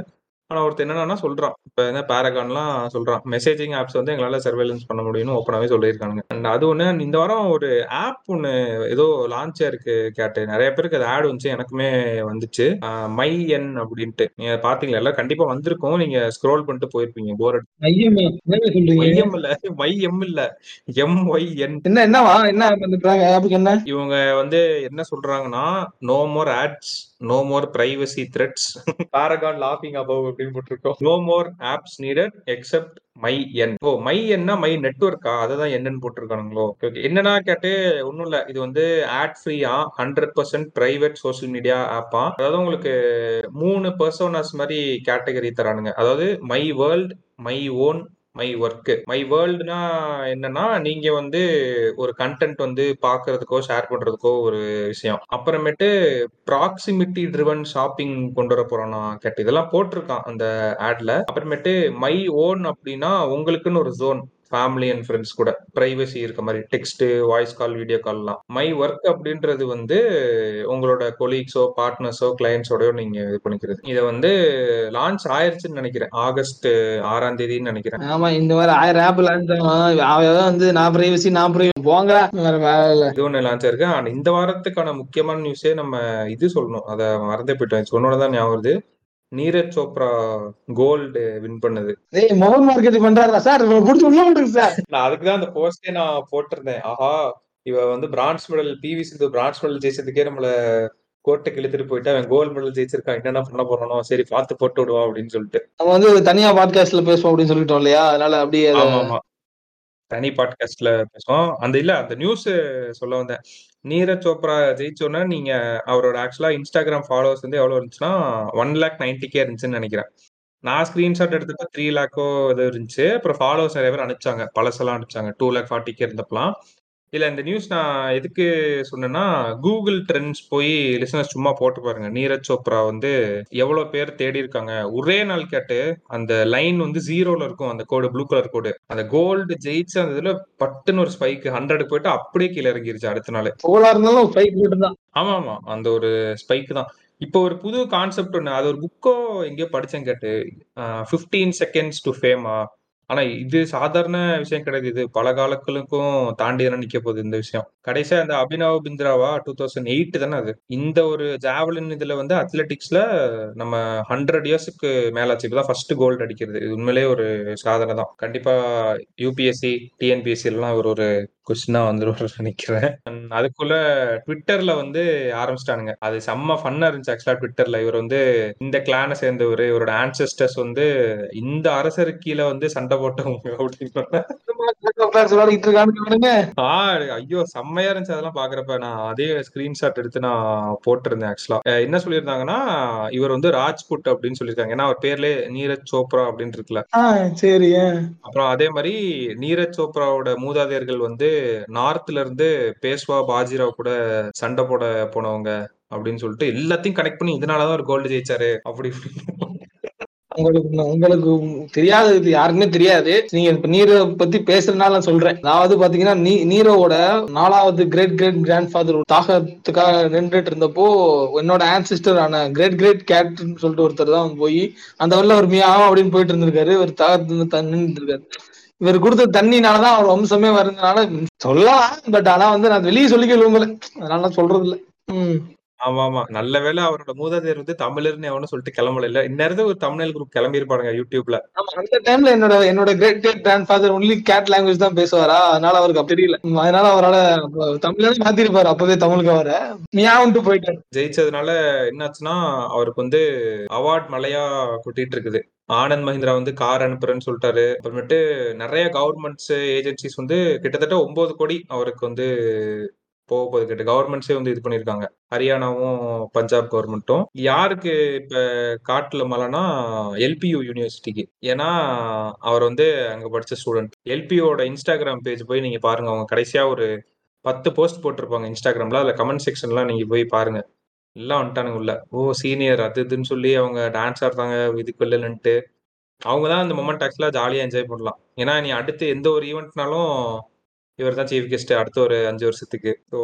[SPEAKER 3] ஆனா ஒருத்தர் என்னன்னா சொல்றான். இப்ப என்ன பேரகான்லாம் சொல்றான். மெசேஜிங் ஆப்ஸ் வந்து எங்களால சர்வேலன்ஸ் பண்ண முடியும்னு ஓப்பனாவே சொல்லியிருக்காங்க அண்ட் அது ஒண்ணு இந்த வாரம் ஒரு ஆப் ஒண்ணு ஏதோ லான்ச் இருக்கு கேட்டு. நிறைய பேருக்கு அது ஆட் வந்துச்சு எனக்குமே வந்துச்சு. மை என் அப்படின்ட்டு. நீங்க பாத்தீங்களா எல்லாம் கண்டிப்பா வந்திருக்கும். நீங்க ஸ்க்ரோல் பண்ணிட்டு போயிருப்பீங்க போர் இல்ல மை எம் இல்ல. எம் ஒய் என்
[SPEAKER 2] என்ன என்னவா? என்ன
[SPEAKER 3] இவங்க வந்து என்ன சொல்றாங்கன்னா no more ads no more privacy threats Paragon லாஃபிங் அபவ் அப்படின்னு போட்டிருக்கோம். No more apps needed except my N O my என்ன மை நெட்ஒர்க்கா அதுதான் என்னன்னு போட்டிருக்கானுங்களோ? என்னன்னா கேட்டு ஒன்றும் இல்லை. இது வந்து ஆட் ஃப்ரீயா hundred percent private social media ஆப்பா அதாவது உங்களுக்கு மூணு பர்சோனாஸ் மாதிரி கேட்டகரி தரானுங்க. அதாவது my world my own my work my வேர்ல்டுனா என்னன்னா நீங்க வந்து ஒரு கண்டென்ட் வந்து பாக்குறதுக்கோ ஷேர் பண்றதுக்கோ ஒரு விஷயம். அப்புறமேட்டு ப்ராக்சிமிட்டி ட்ரிவன் ஷாப்பிங் கொண்டு வர போறோம்னா கேட்டு. இதெல்லாம் போட்டிருக்கான் அந்த ஆட்ல அப்புறமேட்டு மை ஓன் அப்படின்னா உங்களுக்குன்னு ஒரு ஜோன் ஃபேமிலி அண்ட் ஃப்ரெண்ட்ஸ் கூட பிரைவசி இருக்க மாதிரி டெக்ஸ்ட் வாய்ஸ் கால் வீடியோ கால்லாம் மை ஒர்க் அப்படின்றது வந்து உங்களோட கொலீக்ஸோ பார்ட்னர்ஸோ கிளையன்ஸோடயோ நீங்க இது பண்ணிக்கிறது. இதை வந்து லான்ச் ஆயிருச்சுன்னு நினைக்கிறேன். ஆகஸ்ட் ஆறாம் தேதின்னு நினைக்கிறேன்.
[SPEAKER 2] ஆமா இந்த மாதிரி ஆயிரம் ஆப் லான்ச் வந்து நான் பிரைவசி நான் பிரைவசி போங்க
[SPEAKER 3] இது ஒண்ணு லான்ச் ஆயிருக்கு. இந்த வாரத்துக்கான முக்கியமான நியூஸே நம்ம இது சொல்லணும். அதை மறந்தே போயிட்டோம். சொன்னோட தான் ஞாபகம் வருது. நீரஜ் சோப்ரா கோல்டு வின் பண்ணது.
[SPEAKER 2] ஏய் மொபைல் மார்க்கெட்டிங் பண்றாரா சார். புடிச்சு உள்ள விடுங்க சார்.
[SPEAKER 3] நான் அதுக்கு தான் அந்த போஸ்டே நான் போட்டிருந்தேன். ஆஹா இவ வந்து bronze medal PV Sindhu bronze medal ஜெயிச்சதுக்கே நம்மள கோர்ட்டுக்கு இழுத்துட்டு போயிட்டு. அவன் கோல்டு மெடல் ஜெயிச்சிருக்கான். என்னென்ன பண்ண போறானோ? சரி பார்த்து போட்டு விடுவான் அப்படின்னு சொல்லிட்டு.
[SPEAKER 2] நம்ம வந்து தனியா பாட்காஸ்ட்ல பேசுவோம் அப்படின்னு சொல்லிட்டோம் இல்லையா? அதனால அப்படியே
[SPEAKER 3] ஆமா ஆமா. தனி பாட்காஸ்ட்ல பேசுவோம். அந்த இல்ல அந்த நியூஸ் சொல்ல வந்தேன். நீரஜ் சோப்ரா ஜெயிச்சோன்னா நீங்க அவரோட ஆக்சுவலா இன்ஸ்டாகிராம் ஃபாலோவர்ஸ் வந்து எவ்வளவு இருந்துச்சுன்னா ஒன் லேக் நைன்டி கே இருந்துச்சுன்னு நினைக்கிறேன். நான் ஸ்கிரீன்ஷாட் எடுத்தப்ப த்ரீ லேக்கோ இது இருந்துச்சு. அப்புறம் ஃபாலோவர்ஸ் நிறைய பேர் அனுப்பிச்சாங்க. பழசெல்லாம் அனுப்பிச்சாங்க. டூ லேக் ஃபார்ட்டி கே இருந்தப்பலாம் இல்ல இந்த நியூஸ் நான் எதுக்கு சொன்னேன்னா கூகுள் ட்ரெண்ட்ஸ் போய் லிசனர்ஸ் சும்மா போட்டு பாருங்க. நீரஜ் சோப்ரா வந்து எவ்வளவு பேர் தேடி இருக்காங்க. ஒரே நாள் கேட்டு அந்த லைன் வந்து ஜீரோல இருக்கும். அந்த கோடு ப்ளூ கலர் கோடு அந்த கோல்டு ஜெயிச்சு அந்த இதுல பட்டுன்னு ஒரு ஸ்பைக் ஹண்ட்ரட் போயிட்டு அப்படியே கீழே இறங்கிருச்சு அடுத்த நாள்.
[SPEAKER 2] இருந்தாலும்
[SPEAKER 3] ஆமா ஆமா. அந்த ஒரு ஸ்பைக் தான். இப்போ ஒரு புது கான்செப்ட் ஒண்ணு. அது ஒரு புக்கோ எங்கேயோ படிச்சேன் கேட்டு. ஃபிஃப்டீன் செகண்ட்ஸ் டு ஃபேமா ஆனா இது சாதாரண விஷயம் கிடையாது. இது பல காலங்களுக்கும் தாண்டி தானே நிக்க போகுது இந்த விஷயம். கடைசியா இந்த அபினவ் பிந்திராவா டூ தௌசண்ட் எயிட் தானே அது? இந்த ஒரு ஜாவலின் இதுல வந்து அத்லெட்டிக்ஸ்ல நம்ம ஹண்ட்ரட் இயர்ஸ்க்கு மேலாச்சு. இப்பதான் ஃபர்ஸ்ட் கோல்டு அடிக்கிறது. இது உண்மையிலேயே ஒரு சாதனை தான். கண்டிப்பா யூபிஎஸ்சி டிஎன்பிஎஸ்சி எல்லாம் ஒரு ஒரு கொஸ்டினா வந்துடும் நினைக்கிறேன். அதுக்குள்ள ட்விட்டர்ல வந்து ஆரம்பிச்சிட்டானுங்க. அது செம்ம ஃபன்னா இருந்துச்சு ஆக்சுவலா ட்விட்டர்ல இவர் வந்து இந்த கிளானை சேர்ந்தவர். இவரோட ஆன்செஸ்டர்ஸ் வந்து இந்த அரசருக்கு கீழே வந்து சண்டை போட்டவங்க அப்படின்னு ஐயோ செம்மையா இருந்துச்சு அதெல்லாம் பாக்குறப்ப. நான் அதே ஸ்கிரீன்ஷாட் எடுத்து நான் போட்டிருந்தேன் ஆக்சுவலா என்ன சொல்லியிருந்தாங்கன்னா இவர் வந்து ராஜ்புட் அப்படின்னு சொல்லியிருக்காங்க. ஏன்னா அவர் பேர்லயே நீரஜ் சோப்ரா அப்படின்னு இருக்குல்ல.
[SPEAKER 2] சரி.
[SPEAKER 3] அப்புறம் அதே மாதிரி நீரஜ் சோப்ராவோட மூதாதையர்கள் வந்து நார்த்ல இருந்து பேஷ்வா பாஜிராவ் கூட சண்டை போட போனவங்க அப்படின்னு சொல்லிட்டு எல்லாத்தையும் கனெக்ட் பண்ணி இதனாலதான் ஒரு கோல்டு ஜெயிச்சாரு. அப்படி
[SPEAKER 2] உங்களுக்கு உங்களுக்கு தெரியாது இது யாருக்குமே தெரியாது. நீங்க இப்ப நீரோ பத்தி பேசுறதுனால நான் சொல்றேன். அதாவது பாத்தீங்கன்னா நீ நீரோவோட நாலாவது கிரேட் கிரேட் கிராண்ட் ஃபாதர் தாகத்துக்காக நின்றுட்டு இருந்தப்போ என்னோட ஆன்சிஸ்டர் ஆன கிரேட் கிரேட் கேட்னு சொல்லிட்டு ஒருத்தர் தான் போய் அந்த வரல ஒரு மியாவும் அப்படின்னு போயிட்டு இருந்திருக்காரு. ஒரு தாகத்து நின்று இருக்காரு. இவர் கொடுத்த தண்ணினாலதான் அவர் வம்சமே வருதுனால சொல்லலாம் பட் ஆனா வந்து நான் வெளியே சொல்லிக்க விரும்பல. அதனால சொல்றது இல்லை உம்
[SPEAKER 3] ஆமா ஆமா நல்ல வேளை அவரோட மூதாதையர் வந்து தமிழர்னு எவனும் சொல்லிட்டு கிளம்பல. இல்ல இந்நேரத்துல ஒரு தமிழ் குரூப் கிளம்பி இருப்பாங்க யூடியூப்ல
[SPEAKER 2] அந்த டைம்ல என்னோட என்னோட great great grandfather only cat language தான் பேசுவாரா? அதனால அவருக்கு அப்ப தெரியல. அதனால அவரால தமிழ்ல மாத்திருப்பாரு. அப்பவே தமிழுக்கு அவரை. மியாவுன்ட்டு போயிட்டாரு.
[SPEAKER 3] ஜெயிச்சதுனால என்னாச்சுன்னா அவருக்கு வந்து அவார்ட் மலையா கொட்டிட்டு இருக்குது. ஆனந்த் மஹிந்திரா வந்து கார் அனுப்புறேன்னு சொல்லிட்டாரு. அப்புறமேட்டு நிறைய கவர்மெண்ட்ஸ் ஏஜென்சிஸ் வந்து கிட்டத்தட்ட ஒன்பது கோடி அவருக்கு வந்து போக போகுது கேட்டு கவர்மெண்ட்ஸே வந்து இது பண்ணியிருக்காங்க ஹரியானாவும் பஞ்சாப் கவர்மெண்ட்டும் யாருக்கு இப்ப காட்டுல மலைனா எல்பியூ யூனிவர்சிட்டிக்கு ஏன்னா அவர் வந்து அங்க படிச்ச ஸ்டூடெண்ட் எல்பியோட இன்ஸ்டாகிராம் பேஜ் போய் நீங்க பாருங்க. அவங்க கடைசியா ஒரு பத்து போஸ்ட் போட்டிருப்பாங்க இன்ஸ்டாகிராம்ல அதுல கமெண்ட் செக்ஷன்லாம் நீங்க போய் பாருங்க. எல்லாம் வந்துட்டானுங்க உள்ள. ஓ சீனியர் அது இதுன்னு சொல்லி அவங்க டான்ஸ் ஆடுறாங்க. இதுக்கு இல்லைன்னுட்டு அவங்க தான் அந்த மொமெண்ட் ஆக்சுவலாக ஜாலியாக என்ஜாய் பண்ணலாம். ஏன்னா நீ அடுத்து எந்த ஒரு ஈவெண்ட்னாலும் இவர் தான் சீஃப் கெஸ்ட் அடுத்த ஒரு அஞ்சு வருஷத்துக்கு. ஸோ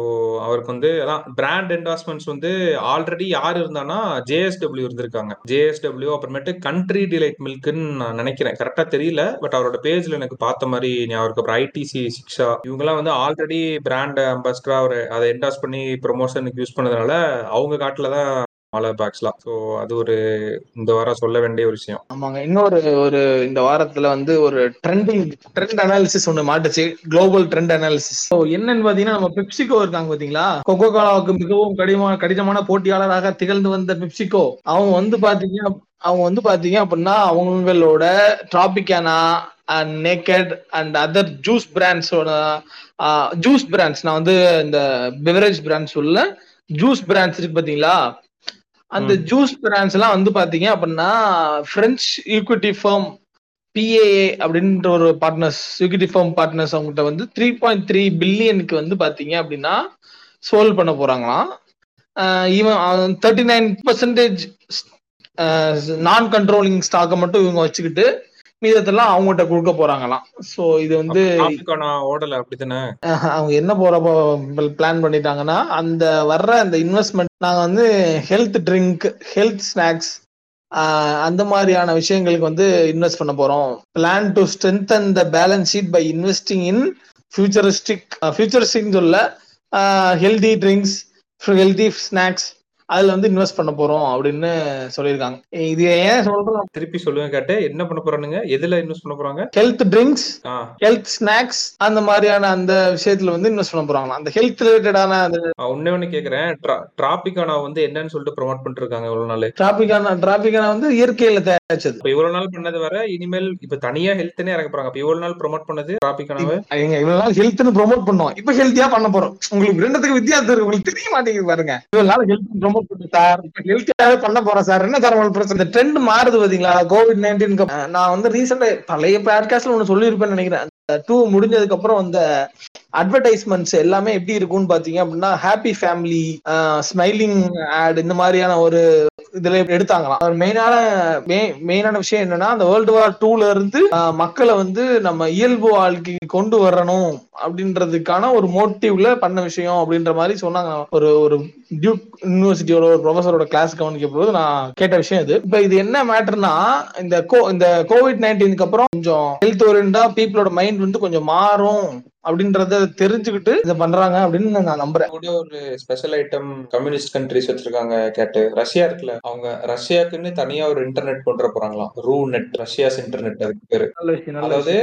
[SPEAKER 3] அவருக்கு வந்து அதான் பிராண்ட் என்டாஸ்மெண்ட்ஸ் வந்து ஆல்ரெடி யார் இருந்தானா ஜேஎஸ்டபிள்யூ இருந்திருக்காங்க. ஜேஎஸ்டபிள்யூ அப்புறமேட்டு கண்ட்ரி டிலைட் மில்க்குன்னு நான் நினைக்கிறேன். கரெக்டாக தெரியல பட் அவரோட பேஜில் எனக்கு பார்த்த மாதிரி ஞாபகம் அப்புறம் ஐடிசி சிக்ஷா இவங்கெல்லாம் வந்து ஆல்ரெடி பிராண்ட் அம்பாஸ்டராக அவர் அதை என்டாஸ் பண்ணி ப்ரொமோஷனுக்கு யூஸ் பண்ணதுனால அவங்க காட்டில் தான் மழை பேக்ஸ்லாம் ஸோ அது ஒரு இந்த வாரம் சொல்ல வேண்டிய ஒரு விஷயம்.
[SPEAKER 2] ஆமாங்க. இன்னொரு ஒரு இந்த வாரத்துல வந்து ஒரு ட்ரெண்டிங் ட்ரெண்ட் அனாலிசிஸ் ஒண்ணு மாட்டுச்சு. குளோபல் ட்ரெண்ட் அனாலிசிஸ் ஸோ என்னன்னு பாத்தீங்கன்னா நம்ம பெப்சிகோ இருக்காங்க பாத்தீங்களா? கொக்கோ கோலாவுக்கு மிகவும் கடினமான கடினமான போட்டியாளராக திகழ்ந்து வந்த பெப்சிகோ அவங்க வந்து பாத்தீங்கன்னா அவங்க வந்து பாத்தீங்க அப்படின்னா அவங்களோட Tropicana and Naked and other juice பிராண்ட்ஸோட juice brands நான் வந்து இந்த பெவரேஜ் பிராண்ட்ஸ் உள்ள ஜூஸ் பிராண்ட்ஸ் இருக்கு பாத்தீங்களா? அந்த ஜூஸ் பிராண்ட்ஸ் எல்லாம் வந்து பாத்தீங்க அப்படின்னா பிரெஞ்சு ஈக்விட்டி ஃபர்ம் பிஏஏ அப்படின்ற ஒரு பார்ட்னர்ஸ் ஈக்விட்டி ஃபர்ம் பார்ட்னர்ஸ் அவங்ககிட்ட வந்து த்ரீ பாயிண்ட் த்ரீ பில்லியனுக்கு வந்து பாத்தீங்க அப்படின்னா சோல்வ் பண்ண போறாங்களாம். Even thirty nine percentage non controlling ஸ்டாக்கை மட்டும் இவங்க வச்சுக்கிட்டு மீதத்தெல்லாம் அவங்ககிட்ட கொடுக்க போறாங்களாம். சோ இது வந்து
[SPEAKER 3] ஓடல அப்படித்தானே?
[SPEAKER 2] அவங்க என்ன போற பிளான் பண்ணிட்டாங்கன்னா அந்த வர்ற அந்த இன்வெஸ்ட்மெண்ட் நாங்க வந்து ஹெல்த் ட்ரிங்க் ஹெல்த் ஸ்நாக்ஸ் அந்த மாதிரியான விஷயங்களுக்கு வந்து இன்வெஸ்ட் பண்ண போறோம். Plan to strengthen the balance sheet by investing in futuristic futuristic சொல்ல ஹெல்தி ட்ரிங்க்ஸ் ஹெல்தி ஸ்நாக்ஸ் அதுல வந்து இன்வெஸ்ட் பண்ண போறோம் அப்படின்னு சொல்லியிருக்காங்க. இது ஏன் சொல்றோம்?
[SPEAKER 3] திருப்பி சொல்லுங்க கேட்டு என்ன பண்ண போறானுங்க எதுல இன்வெஸ்ட் பண்ண போறாங்க?
[SPEAKER 2] ஹெல்த் ட்ரிங்க்ஸ் ஹெல்த் ஸ்நாக்ஸ் அந்த மாதிரியான அந்த விஷயத்துல வந்து இன்வெஸ்ட் பண்ண போறாங்க அந்த ஹெல்த் ரிலேட்டடான
[SPEAKER 3] ஒன்னே ஒண்ணு கேக்குறேன். டிராபிக்கானா வந்து என்னன்னு சொல்லிட்டு ப்ரொமோட் பண்ணிட்டு இருக்காங்க இவ்வளவு நாள்.
[SPEAKER 2] டிராபிக்கானா டிராபிக்கானா வந்து இயற்கையில தயாரிச்சது.
[SPEAKER 3] இவ்வளவு நாள் பண்ணது வர இனிமேல் இப்ப தனியா ஹெல்த்னே இறக்க போறாங்க. இப்ப இவ்வளவு நாள் ப்ரொமோட் பண்ணது டிராபிக்கானாவே
[SPEAKER 2] எங்க இவ்வளவு நாள் ஹெல்த்னு ப்ரொமோட் பண்ணோம் இப்ப ஹெல்த்தியா பண்ண போறோம். உங்களுக்கு ரெண்டுத்துக்கு வித்தியாசம் இருக்கு. உங்களுக்கு தெரிய மாட்டேங்குது பாருங்க. இவ்வளவு நாள் ஹெல்த் ப்ரொமோட் பண்ணு சார். ஹெல்த்தியாவே பண்ண போறேன் சார். என்ன சார் உங்களுக்கு பிரச்சனை? ட்ரெண்ட் மாறுது பாத்தீங்களா? கோவிட் நைன்டீன் நான் வந்து ரீசெண்டா பழைய பாட்காஸ்ட்ல ஒன்னு சொல்லியிருப்பேன்னு நினைக்கிறேன். டூ முடிஞ்சதுக்கு அப்புறம் அந்த அட்வர்டைஸ்மெண்ட்ஸ் எல்லாமே எப்படி இருக்கும்னு பாத்தீங்க அப்படின்னா ஹாப்பி ஃபேமிலி ஸ்மைலிங் ஆட் இந்த மாதிரியான ஒரு இதுல எடுத்தாங்களாம். மெயினான மெயினான விஷயம் என்னன்னா அந்த வேர்ல்டு வார் டூல இருந்து மக்களை வந்து நம்ம இயல்பு வாழ்க்கைக்கு கொண்டு வரணும் அப்படின்றதுக்கான ஒரு மோட்டிவ்ல பண்ண விஷயம் அப்படின்ற மாதிரி சொன்னாங்க. ஒரு ஒரு டியூக் யூனிவர்சிட்டியோட ஒரு ப்ரொஃபஸரோட கிளாஸ் கவனிக்க போது நான் கேட்ட விஷயம் இது. இப்ப இது என்ன மேட்டர்னா இந்த கோ இந்த கோவிட் நைன்டீனுக்கு அப்புறம் கொஞ்சம் ஹெல்த் ஓரியன்டா பீப்புளோட மைண்ட் வந்து கொஞ்சம் மாறும். அப்படின்றத தெரிஞ்சுக்கிட்டு இதை பண்றாங்க அப்படின்னு நான் நம்புறேன்.
[SPEAKER 3] கூட ஒரு ஸ்பெஷல் ஐட்டம் கம்யூனிஸ்ட் கண்ட்ரிஸ் வச்சிருக்காங்க கேட்டு. ரஷ்யா இருக்குல்ல அவங்க ரஷ்யாக்குன்னு தனியா ஒரு இன்டர்நெட் கொண்டு போறாங்களாம். ரூ நெட் ரஷ்யாஸ் இன்டர்நெட் அதுக்கு பேரு. அதாவது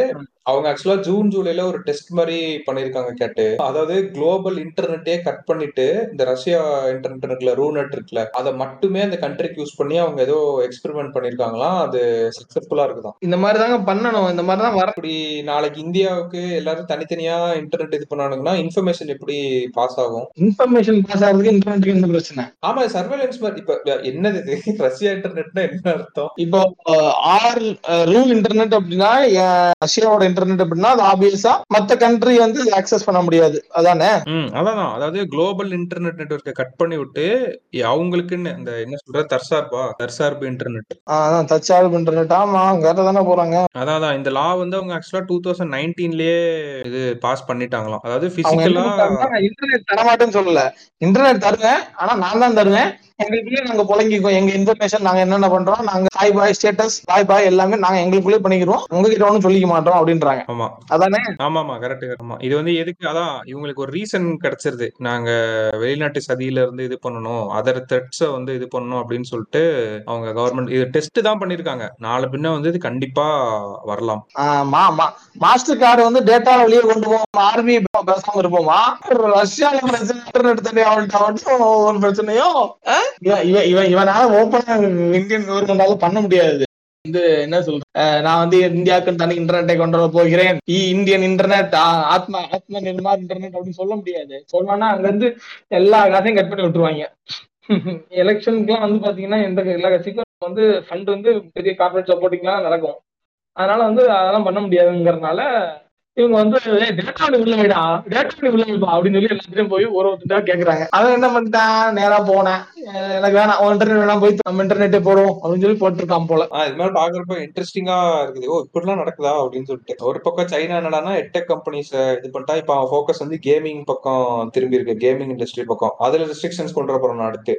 [SPEAKER 3] அவங்க ஆக்சுவலா ஜூன் ஜூலைல ஒரு டெஸ்ட் மாதிரி பண்ணிருக்காங்க கேட்டு. அதாவது குளோபல் இன்டர்நெட்டே கட் பண்ணிட்டு இந்த ரஷ்யா இன்டர்நெட் இருக்குல்ல ரூ நெட் இருக்குல்ல அதை மட்டுமே அந்த கண்ட்ரிக்கு யூஸ் பண்ணி அவங்க ஏதோ எக்ஸ்பெரிமெண்ட் பண்ணிருக்காங்களாம் அது சக்சஸ்ஃபுல்லா இருக்குதான்
[SPEAKER 2] இந்த மாதிரி தாங்க பண்ணணும். இந்த மாதிரி தான் வர
[SPEAKER 3] நாளைக்கு இந்தியாவுக்கு எல்லாரும் தனித்தனியா இன்டர்நெட் இது பண்ணானுங்கன்னா இன்ஃபர்மேஷன் எப்படி பாஸ் ஆகும்?
[SPEAKER 2] இன்ஃபர்மேஷன் பாஸ் ஆகிறதுக்கு இன்டர்நெட்டுக்கு என்ன பிரச்சனை?
[SPEAKER 3] ஆமா சர்வேலன்ஸ் மாதிரி. இப்ப என்னது இது? ரஷ்யா இன்டர்நெட்னா என்ன அர்த்தம்?
[SPEAKER 2] இப்போ ஆர் ரூ இன்டர்நெட் அப்படின்னா ரஷ்யாவோட இன்டர்நெட் அப்படின்னா அது ஆப்வியஸா மத்த கண்ட்ரி வந்து ஆக்சஸ் பண்ண முடியாது. அதானே?
[SPEAKER 3] அதான். அதாவது குளோபல் இன்டர்நெட் நெட்வொர்க்கை கட் பண்ணி விட்டு அவங்களுக்குன்னு இந்த என்ன சொல்ற தற்சார்பா? தற்சார்பு இன்டர்நெட்
[SPEAKER 2] அதான். தற்சார்பு இன்டர்நெட் ஆமா வேற தானே போறாங்க.
[SPEAKER 3] அதான் இந்த லா வந்து அவங்க ஆக்சுவலா டூ தௌசண்ட் நைன்டீன்லயே இது பாஸ் பண்ணிட்டாங்களாம். அதாவது பிசிக்கலா
[SPEAKER 2] இன்டர்நெட் தரமாட்டேன்னு சொல்லல. இன்டர்நெட் தருவேன் ஆனா நான் தான் தருவேன். எங்களுக்குள்ளே நாங்க புழங்கிக்கோ எங்க இன்ஃபர்மேஷன் நாங்க என்னென்ன பண்றோம் நாங்க ஹாய் பாய் ஸ்டேட்டஸ் பாய் பாய் எல்லாமே நாங்க எங்களுக்குள்ளே பண்ணிக்கிறோம் உங்ககிட்ட ஒன்றும் சொல்லிக்க மாட்டோம் அப்படின்றாங்க.
[SPEAKER 3] ஆமா.
[SPEAKER 2] அதானே?
[SPEAKER 3] ஆமா ஆமா கரெக்ட் ஆமா. இது வந்து எதுக்கு? அதான் இவங்களுக்கு ஒரு ரீசன் கிடைச்சிருது. நாங்க வெளிநாட்டு சதியில இருந்து இது பண்ணணும் அதர் த்ரெட்ஸ வந்து இது பண்ணணும் அப்படின்னு சொல்லிட்டு அவங்க கவர்மெண்ட் இது டெஸ்ட் தான் பண்ணிருக்காங்க. நாளை பின்ன வந்து இது கண்டிப்பா வரலாம்.
[SPEAKER 2] மாஸ்டர் கார்டு வந்து டேட்டா வெளியே கொண்டு போவோம். ஆர்மி பேசாம இருப்போமா? ரஷ்யால பிரச்சனை இன்டர்நெட் தனியா மட்டும் ஒரு பிரச்சனையும். இவன் இவன் இவனால ஓப்பனா இந்தியன் கவர்மெண்டால பண்ண முடியாது. வந்து என்ன சொல்றேன் நான் வந்து இந்தியாவுக்கு தனி இன்டர்நெட்டை கொண்டு வர போகிறேன். இந்தியன் இன்டர்நெட் ஆத்மா ஆத்ம நிர்மார் இன்டர்நெட் அப்படின்னு சொல்ல முடியாது. சொன்னா அங்க இருந்து எல்லா காசையும் கட் பண்ணி விட்டுருவாங்க. எலெக்ஷனுக்குலாம் வந்து பாத்தீங்கன்னா எந்த எல்லா கட்சிக்கும் வந்து ஃபண்ட் வந்து பெரிய கார்பரேட் சப்போர்ட்டிங்லாம் நடக்கும். அதனால வந்து அதெல்லாம் பண்ண முடியாதுங்கிறதுனால இவங்க வந்து டேட்டா நீ உள்ள வைடா டேட்டா நீ உள்ள வைப்பா அப்படின்னு சொல்லி எல்லாத்தையும் போய் ஒரு ஒருத்தா கேக்குறாங்க. அவன் என்ன பண்ணிட்டான்? நேரா போனேன். எனக்கு வேணாம் இன்டர்நெட் வேணாம் போய் நம்ம இன்டர்நெட்டே போடுவோம் அப்படின்னு சொல்லி போட்டிருக்கான் போல.
[SPEAKER 3] இது மாதிரி பாக்குறப்ப இன்ட்ரெஸ்டிங்கா இருக்குது. ஓ இப்படிலாம் நடக்குதா? அப்படின்னு சொல்லிட்டு. ஒரு பக்கம் சைனா என்னடான்னா எட்டெக் கம்பெனிஸ் இது பண்ணிட்டா இப்ப அவன் ஃபோக்கஸ் வந்து கேமிங் பக்கம் திரும்பி இருக்கு கேமிங் இண்டஸ்ட்ரி பக்கம். அதுல ரெஸ்ட்ரிக்ஷன்ஸ் கொண்டு வர போறோம் அடுத்து.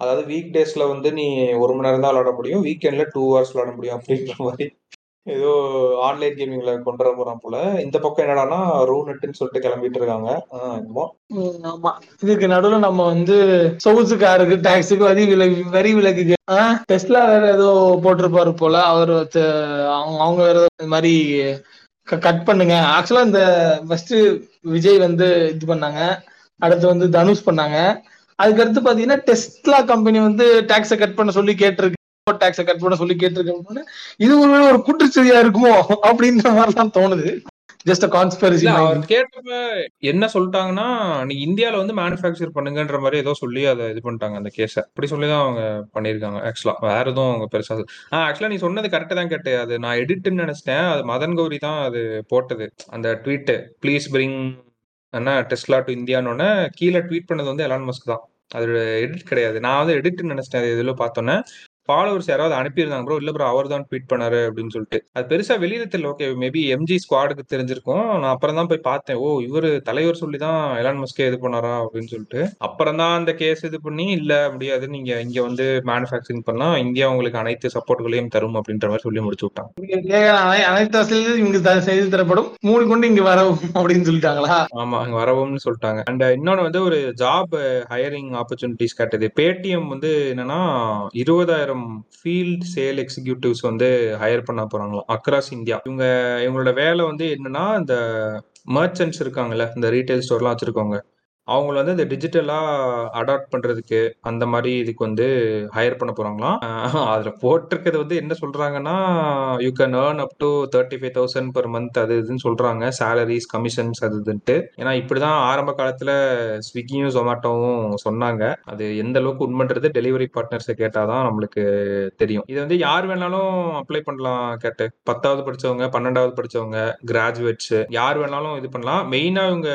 [SPEAKER 3] அதாவது வீக் டேஸ்ல வந்து நீ ஒரு மணி நேரம் தான் விளாட முடியும் வீக்கெண்ட்ல டூ ஹவர்ஸ் விளாட முடியும் அப்படின்ற மாதிரி. ஏதோ ஆன்லைன் கேமிங்ல கொண்டு வர போறான் போல. இந்த பக்கம் என்னடான்னா ரூ நெட்னு சொல்லிட்டு கிளம்பிட்டு இருக்காங்க.
[SPEAKER 2] ஆமா. இதுக்கு நடுவுல நம்ம வந்து சொகுசு காருக்கு டாக்ஸுக்கு வரி விலக்கு வரி விலக்கு டெஸ்ட்லா வேற ஏதோ போட்டிருப்பாரு போல. அவர் அவங்க அவங்க வேற இந்த மாதிரி கட் பண்ணுங்க. ஆக்சுவலா இந்த ஃபர்ஸ்ட் விஜய் வந்து இது பண்ணாங்க. அடுத்து வந்து தனுஷ் பண்ணாங்க. அதுக்கடுத்து பாத்தீங்கன்னா டெஸ்ட்லா கம்பெனி வந்து டாக்ஸை கட் பண்ண சொல்லி கேட்டிருக்கு. டாக்ஸை கட் பண்ண சொல்லி கேட்டிருக்கு இது ஒரு ஒரு குற்றச்செய்தியா இருக்குமோ? அப்படின்ற மாதிரி தான் தோணுது ஜஸ்ட் கான்ஸ்பெரசி
[SPEAKER 3] அவர் கேட்டப்ப என்ன சொல்லிட்டாங்கன்னா நீ இந்தியால வந்து மேனுஃபேக்சர் பண்ணுங்கன்ற மாதிரி ஏதோ சொல்லி அதை இது பண்ணிட்டாங்க அந்த கேஸ அப்படி சொல்லி தான் அவங்க பண்ணிருக்காங்க ஆக்சுவலா வேற எதுவும் அவங்க பெருசா ஆஹ் ஆக்சுவலா நீ சொன்னது கரெக்டா தான் கேட்டு. அது நான் எடிட்னு நினைச்சிட்டேன். அது மதன் கௌரி தான் அது போட்டது. அந்த ட்வீட் ப்ளீஸ் பிரிங் என்ன டெஸ்லா டு இந்தியான்னு கீழே ட்வீட் பண்ணது வந்து எலான் மஸ்க் தான். அது எடிட் கிடையாது. நான் வந்து எடிட்னு நினைச்சிட்டேன். அது இதில் பார்த்தோன்னே. ஃபாலோவர்ஸ் யாராவது அனுப்பியிருந்தாங்க ப்ரோ இல்ல ப்ரோ அவர் தான் ட்வீட் பண்ணாரு அப்படின்னு சொல்லிட்டு. அது பெருசா வெளியில தெரியல. ஓகே மேபி எம்ஜி ஸ்குவாடுக்கு தெரிஞ்சிருக்கும். நான் அப்புறம் தான் போய் பார்த்தேன். ஓ இவர் தலைவர் சொல்லி தான் எலான் மஸ்கே இது பண்ணாரா அப்படின்னு சொல்லிட்டு. அப்புறம் தான் அந்த கேஸ் இது பண்ணி இல்ல முடியாது நீங்க இங்க வந்து மேனுஃபேக்சரிங் பண்ணா இந்தியா உங்களுக்கு அனைத்து சப்போர்ட்களையும் தரும் அப்படின்ற மாதிரி சொல்லி முடிச்சு விட்டாங்க.
[SPEAKER 2] அனைத்து வசதியும் இங்கு செய்து தரப்படும். மூடிக்கொண்டு இங்கு வரவும் அப்படின்னு சொல்லிட்டாங்களா?
[SPEAKER 3] ஆமா அங்க வரவும்னு சொல்லிட்டாங்க. அண்ட் இன்னொன்னு வந்து ஒரு ஜாப் ஹையரிங் ஆப்பர்ச்சுனிட்டிஸ் கேட்டது. பேடிஎம் வந்து என்னன்னா இருபதாயிரம் ஃபீல்ட் சேல் எக்ஸிக்யூட்டிவ்ஸ் வந்து ஹையர் பண்ண போறாங்களாம். அக்ராஸ் இந்தியா இவங்க இவங்களோட வேலை வந்து என்னன்னா இந்த மர்ச்சன்ட்ஸ் இருக்காங்கல்ல இந்த ரீட்டைல் ஸ்டோர்லாம் வச்சிருக்கவங்க. அவங்கள வந்து இந்த டிஜிட்டலா அடாப்ட் பண்றதுக்கு அந்த மாதிரி இதுக்கு வந்து ஹையர் பண்ண போறாங்களாம். அதில் அதுல போட்டிருக்கிறது வந்து என்ன சொல்றாங்கன்னா you can earn up to thirty five thousand per month அது இதுன்னு சொல்றாங்க. சேலரிஸ் கமிஷன்ஸ் அது இதுன்ட்டு. ஏன்னா இப்படிதான் ஆரம்ப காலத்துல ஸ்விக்கியும் ஜொமேட்டோவும் சொன்னாங்க. அது எந்த அளவுக்கு உண்மைன்றது டெலிவரி பார்ட்னர்ஸை கேட்டாதான் நம்மளுக்கு தெரியும். இது வந்து யார் வேணாலும் அப்ளை பண்ணலாம் கேட்டு. பத்தாவது படிச்சவங்க பன்னெண்டாவது படிச்சவங்க கிராஜுவேட்ஸ் யார் வேணாலும் இது பண்ணலாம். மெயினா இவங்க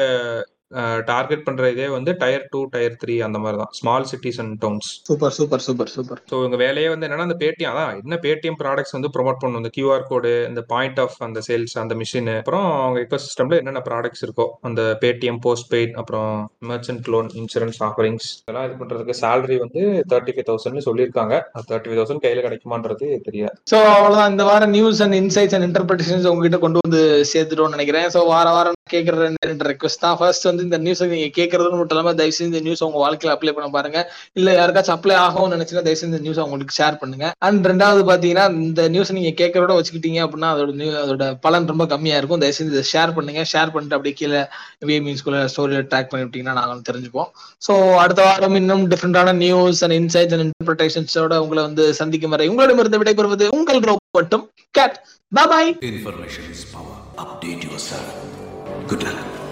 [SPEAKER 3] டார்கெட் பண்ற இதே வந்து டயர் டூ டயர் த்ரீ அந்த மாதிரி தான் small cities and towns
[SPEAKER 2] super super super super
[SPEAKER 3] so இவங்க வேலையே வந்து என்னன்னா அந்த பேடிஎம் அதான். என்ன பேடிஎம் ப்ராடக்ட்ஸ் வந்து ப்ரொமோட் பண்ணணும்? இந்த கியூஆர் கோடு இந்த பாயிண்ட் ஆஃப் அந்த சேல்ஸ் அந்த மிஷின் அப்புறம் அவங்க எக்கோ சிஸ்டம்ல என்னென்ன ப்ராடக்ட்ஸ் இருக்கோ அந்த பேடிஎம் போஸ்ட் பெய்ட் அப்புறம் மெர்ச்சன்ட் லோன் இன்சூரன்ஸ் ஆஃபரிங்ஸ் இதெல்லாம் இது பண்றதுக்கு salary வந்து தேர்ட்டி ஃபைவ் தௌசண்ட் சொல்லியிருக்காங்க. தேர்ட்டி ஃபைவ் தௌசண்ட் கையில கிடைக்குமான்றது தெரியாது.
[SPEAKER 2] சோ அவ்வளவுதான். இந்த வாரம் news and insights and interpretations உங்ககிட்ட கொண்டு வந்து சேர்த்துட்டோம்னு நினைக்கிறேன். சோ வார வாரம் கேட்குற ரெண்டு ரெக்வஸ்ட் தான். ஃபர்ஸ்ட் வந்து இந்த நியூஸ் நீங்க கேட்கறது மட்டும் இல்லாம தயவு செஞ்சு இந்த நியூஸ் உங்க வாழ்க்கையில அப்ளை பண்ண பாருங்க. இல்ல யாருக்காச்சும் அப்ளை ஆகும்னு நினைச்சுன்னா தயவு செஞ்சு இந்த நியூஸ் உங்களுக்கு ஷேர் பண்ணுங்க. அண்ட் ரெண்டாவது பாத்தீங்கன்னா இந்த நியூஸ் நீங்க கேட்கறோட வச்சுக்கிட்டீங்க அப்படின்னா அதோட நியூ அதோட பலன் ரொம்ப கம்மியா இருக்கும். தயவு செஞ்சு இதை ஷேர் பண்ணுங்க. ஷேர் பண்ணிட்டு அப்படியே கீழே வி மீன்ஸ்குள்ள ஸ்டோரியில ட்ராக் பண்ணிவிட்டீங்கன்னா நாங்களும் தெரிஞ்சுப்போம். ஸோ அடுத்த வாரம் இன்னும் டிஃப்ரெண்டான நியூஸ் அண்ட் இன்சைட்ஸ் அண்ட் இன்டர்பிரேஷன்ஸோட உங்களை வந்து சந்திக்கும் வரை உங்களிடமிருந்து விடைபெறுவது உங்கள் ரோப் மட்டும் gate bye
[SPEAKER 4] information is power update yourself Good night.